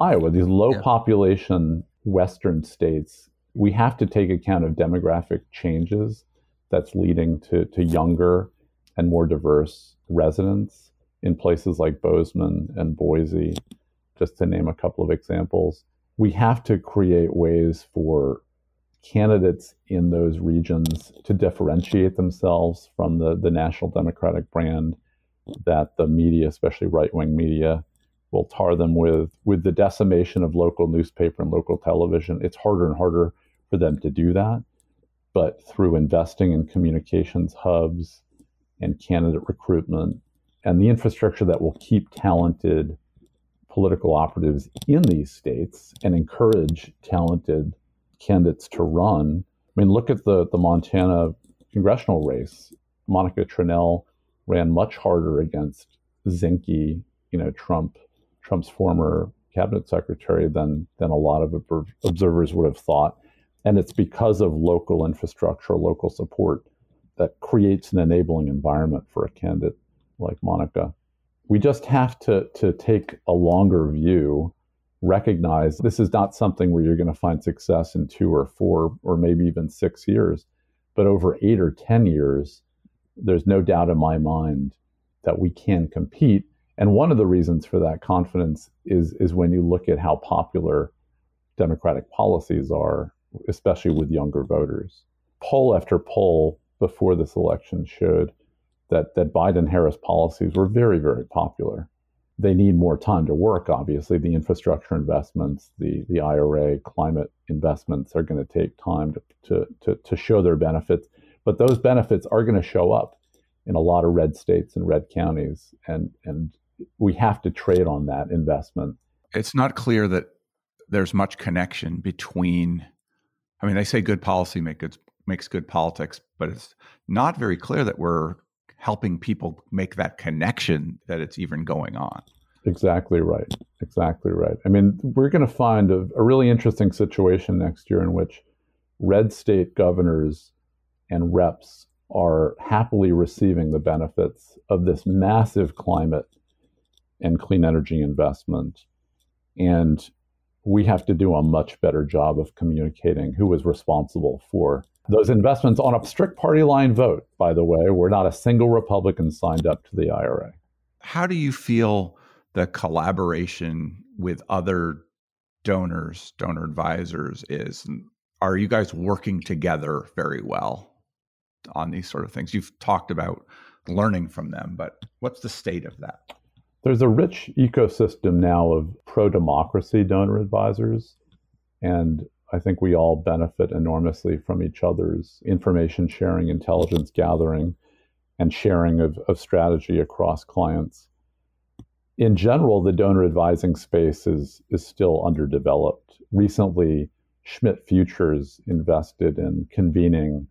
Speaker 1: Iowa, these low yeah. population Western states, we have to take account of demographic changes that's leading to, to younger and more diverse residents in places like Bozeman and Boise, just to name a couple of examples. We have to create ways for candidates in those regions to differentiate themselves from the, the national Democratic brand that the media, especially right wing media, will tar them with. With the decimation of local newspaper and local television, it's harder and harder for them to do that. But through investing in communications hubs and candidate recruitment and the infrastructure that will keep talented political operatives in these states and encourage talented candidates to run. I mean, look at the, the Montana congressional race. Monica Tranel ran much harder against Zinke, you know, Trump, Trump's former cabinet secretary than than a lot of observers would have thought. And it's because of local infrastructure, local support that creates an enabling environment for a candidate like Monica. We just have to to take a longer view, recognize this is not something where you're going to find success in two or four or maybe even six years, but over eight or ten years there's no doubt in my mind that we can compete. And one of the reasons for that confidence is is when you look at how popular Democratic policies are, especially with younger voters. Poll after poll before this election showed that that Biden Harris policies were very very popular. They need more time to work. Obviously, the infrastructure investments, the the IRA, climate investments are going to take time to, to to to show their benefits. But those benefits are going to show up in a lot of red states and red counties, and and we have to trade on that investment.
Speaker 2: It's not clear that there's much connection between. I mean, they say good policy make good, makes good politics, but it's not very clear that we're helping people make that connection that it's even going on.
Speaker 1: Exactly right. Exactly right. I mean, we're going to find a, a, really interesting situation next year in which red state governors and reps are happily receiving the benefits of this massive climate and clean energy investment. And we have to do a much better job of communicating who is responsible for those investments on a strict party line vote, by the way, where not a single Republican signed up to the IRA.
Speaker 2: How do you feel the collaboration with other donors, donor advisors is? Are you guys working together very well on these sort of things? You've talked about learning from them, but what's the state of that?
Speaker 1: There's a rich ecosystem now of pro democracy donor advisors. And I think we all benefit enormously from each other's information sharing, intelligence gathering, and sharing of, of strategy across clients. In general, the donor advising space is, is still underdeveloped. Recently, Schmidt Futures invested in convening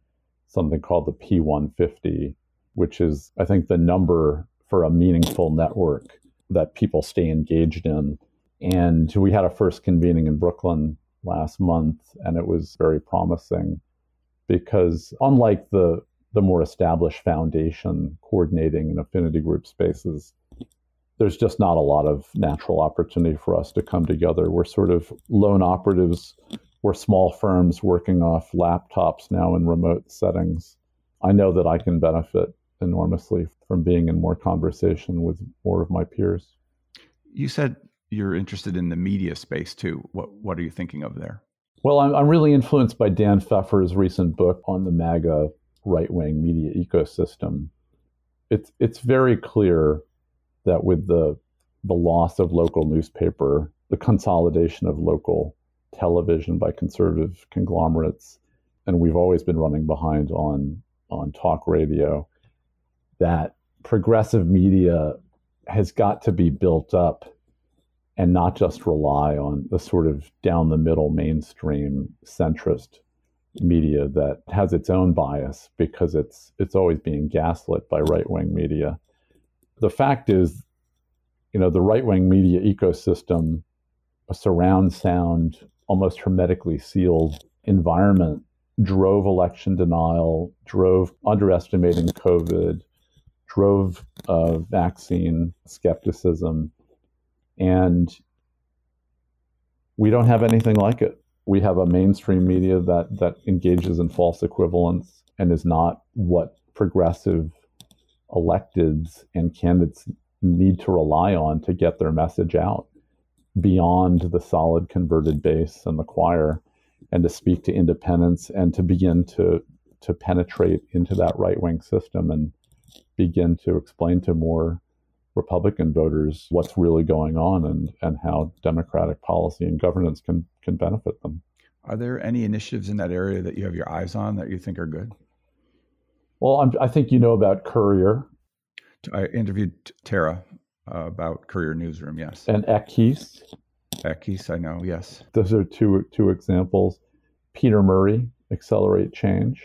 Speaker 1: something called the P150, which is, I think, the number for a meaningful network that people stay engaged in. And we had a first convening in Brooklyn last month, and it was very promising because unlike the the more established foundation coordinating and affinity group spaces, there's just not a lot of natural opportunity for us to come together. We're sort of lone operatives, we're small firms working off laptops now in remote settings. I know that I can benefit enormously from being in more conversation with more of my peers.
Speaker 2: You said you're interested in the media space too. What what are you thinking of there?
Speaker 1: Well, I'm, I'm really influenced by Dan Pfeiffer's recent book on the MAGA right wing media ecosystem. It's it's very clear that with the the loss of local newspaper, the consolidation of local television by conservative conglomerates, and we've always been running behind on on talk radio, that progressive media has got to be built up and not just rely on the sort of down the middle mainstream centrist media that has its own bias because it's it's always being gaslit by right wing media. The fact is, you know, the right wing media ecosystem, a surround sound, almost hermetically sealed environment, drove election denial, drove underestimating COVID, drove uh, vaccine skepticism and we don't have anything like it. We have a mainstream media that that engages in false equivalence and is not what progressive electeds and candidates need to rely on to get their message out beyond the solid converted base and the choir and to speak to independents and to begin to to penetrate into that right wing system and begin to explain to more Republican voters what's really going on and, and how democratic policy and governance can, can benefit them.
Speaker 2: Are there any initiatives in that area that you have your eyes on that you think are good?
Speaker 1: Well, I'm, i think you know about Courier.
Speaker 2: I interviewed Tara about Courier Newsroom, yes.
Speaker 1: And Ekis.
Speaker 2: Ekis, I know, yes.
Speaker 1: Those are two two examples. Peter Murray, Accelerate Change,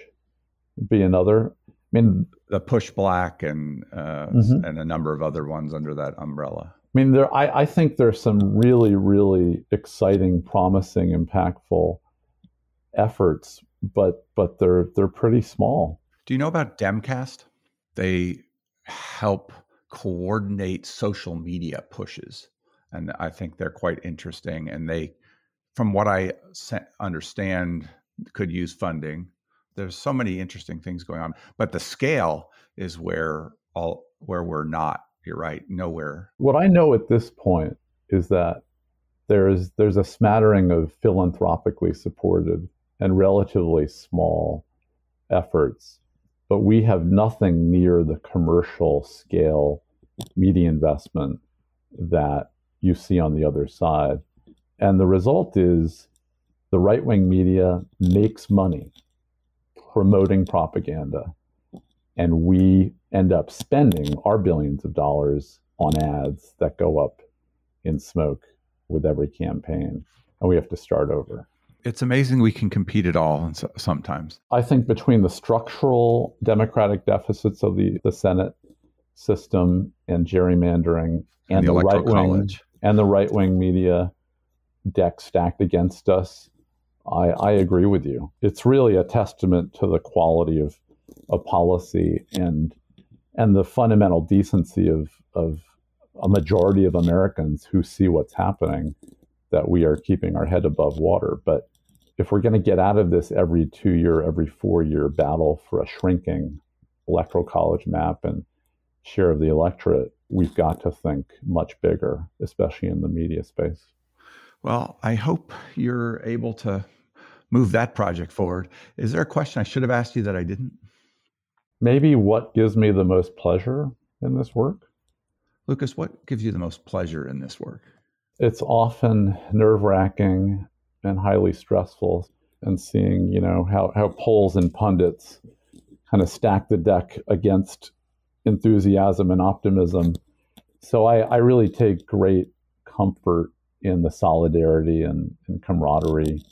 Speaker 1: be another.
Speaker 2: I mean, the PushBlack and uh, mm-hmm. and a number of other ones under that umbrella.
Speaker 1: I mean, there. I, I think there's some really, really exciting, promising, impactful efforts, but but they're they're pretty small.
Speaker 2: Do you know about Demcast? They help coordinate social media pushes, and I think they're quite interesting. And they, from what I understand, could use funding there's so many interesting things going on but the scale is where all where we're not. You're right, nowhere.
Speaker 1: What I know at this point is that there's there's a smattering of philanthropically supported and relatively small efforts, but we have nothing near the commercial scale media investment that you see on the other side. And the result is the right wing media makes money promoting propaganda. And we end up spending our billions of dollars on ads that go up in smoke with every campaign. And we have to start over.
Speaker 2: It's amazing we can compete at all sometimes.
Speaker 1: I think between the structural democratic deficits of the, the Senate system and gerrymandering and, and the, the right wing and the right wing media deck stacked against us, I, I agree with you. It's really a testament to the quality of, of policy and and the fundamental decency of of a majority of Americans who see what's happening that we are keeping our head above water. But if we're going to get out of this every two year, every four year battle for a shrinking electoral college map and share of the electorate, we've got to think much bigger, especially in the media space.
Speaker 2: Well, I hope you're able to move that project forward. Is there a question I should have asked you that I didn't?
Speaker 1: Maybe what gives me the most pleasure in this work?
Speaker 2: Lukas, what gives you the most pleasure in this work?
Speaker 1: It's often nerve wracking and highly stressful and seeing, you know, how, how polls and pundits kind of stack the deck against enthusiasm and optimism. So I, I really take great comfort in the solidarity and, and camaraderie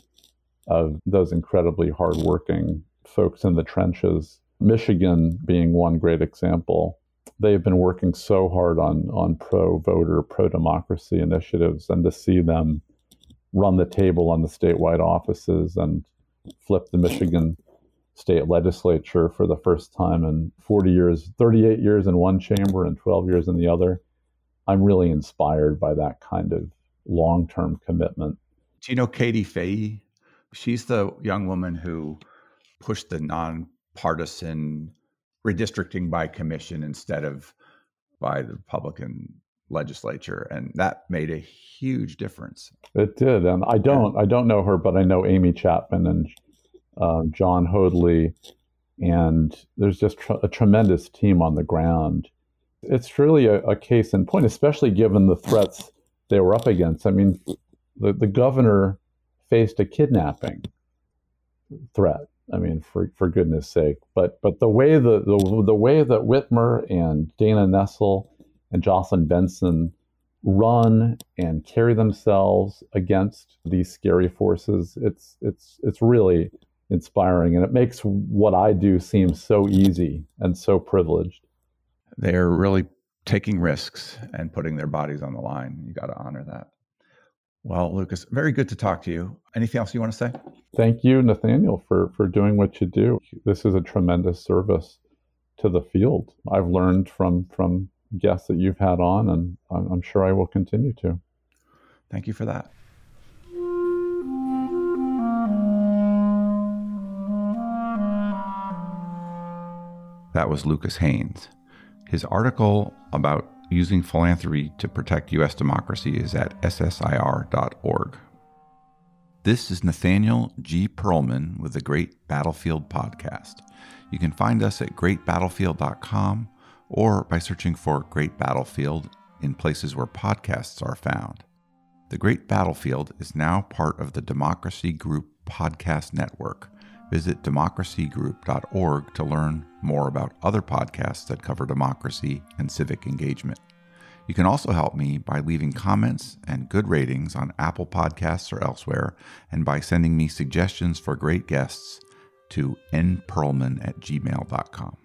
Speaker 1: of those incredibly hardworking folks in the trenches. Michigan being one great example. They've been working so hard on on pro voter, pro democracy initiatives, and to see them run the table on the statewide offices and flip the Michigan state legislature for the first time in 40 years, 38 years in one chamber and 12 years in the other. I'm really inspired by that kind of long term commitment.
Speaker 2: Do you know Katie Fahey? She's the young woman who pushed the nonpartisan redistricting by commission instead of by the Republican legislature, and that made a huge difference.
Speaker 1: It did, and I don't, I don't know her, but I know Amy Chapman and uh, Jon Hoadley, and there's just tr- a tremendous team on the ground. It's really a, a, case in point, especially given the threats they were up against. I mean, the, the governor faced a kidnapping threat. I mean, for, for goodness sake. But but the way the, the the way that Whitmer and Dana Nessel and Jocelyn Benson run and carry themselves against these scary forces, it's it's it's really inspiring and it makes what I do seem so easy and so privileged.
Speaker 2: They're really taking risks and putting their bodies on the line. You got to honor that. Well, Lukas, very good to talk to you. Anything else you want to say?
Speaker 1: Thank you, Nathaniel, for for doing what you do. This is a tremendous service to the field. I've learned from from guests that you've had on, and I'm, I'm sure I will continue to.
Speaker 2: Thank you for that. That was Lukas Haynes. His article about using philanthropy to protect U.S. democracy is at ssir.org. This is Nathaniel G. Pearlman with the Great Battlefield Podcast. You can find us at greatbattlefield.com or by searching for Great Battlefield in places where podcasts are found. The Great Battlefield is now part of the Democracy Group Podcast Network Visit democracygroup.org to learn more about other podcasts that cover democracy and civic engagement. You can also help me by leaving comments and good ratings on Apple Podcasts or elsewhere, and by sending me suggestions for great guests to nperlman at gmail.com.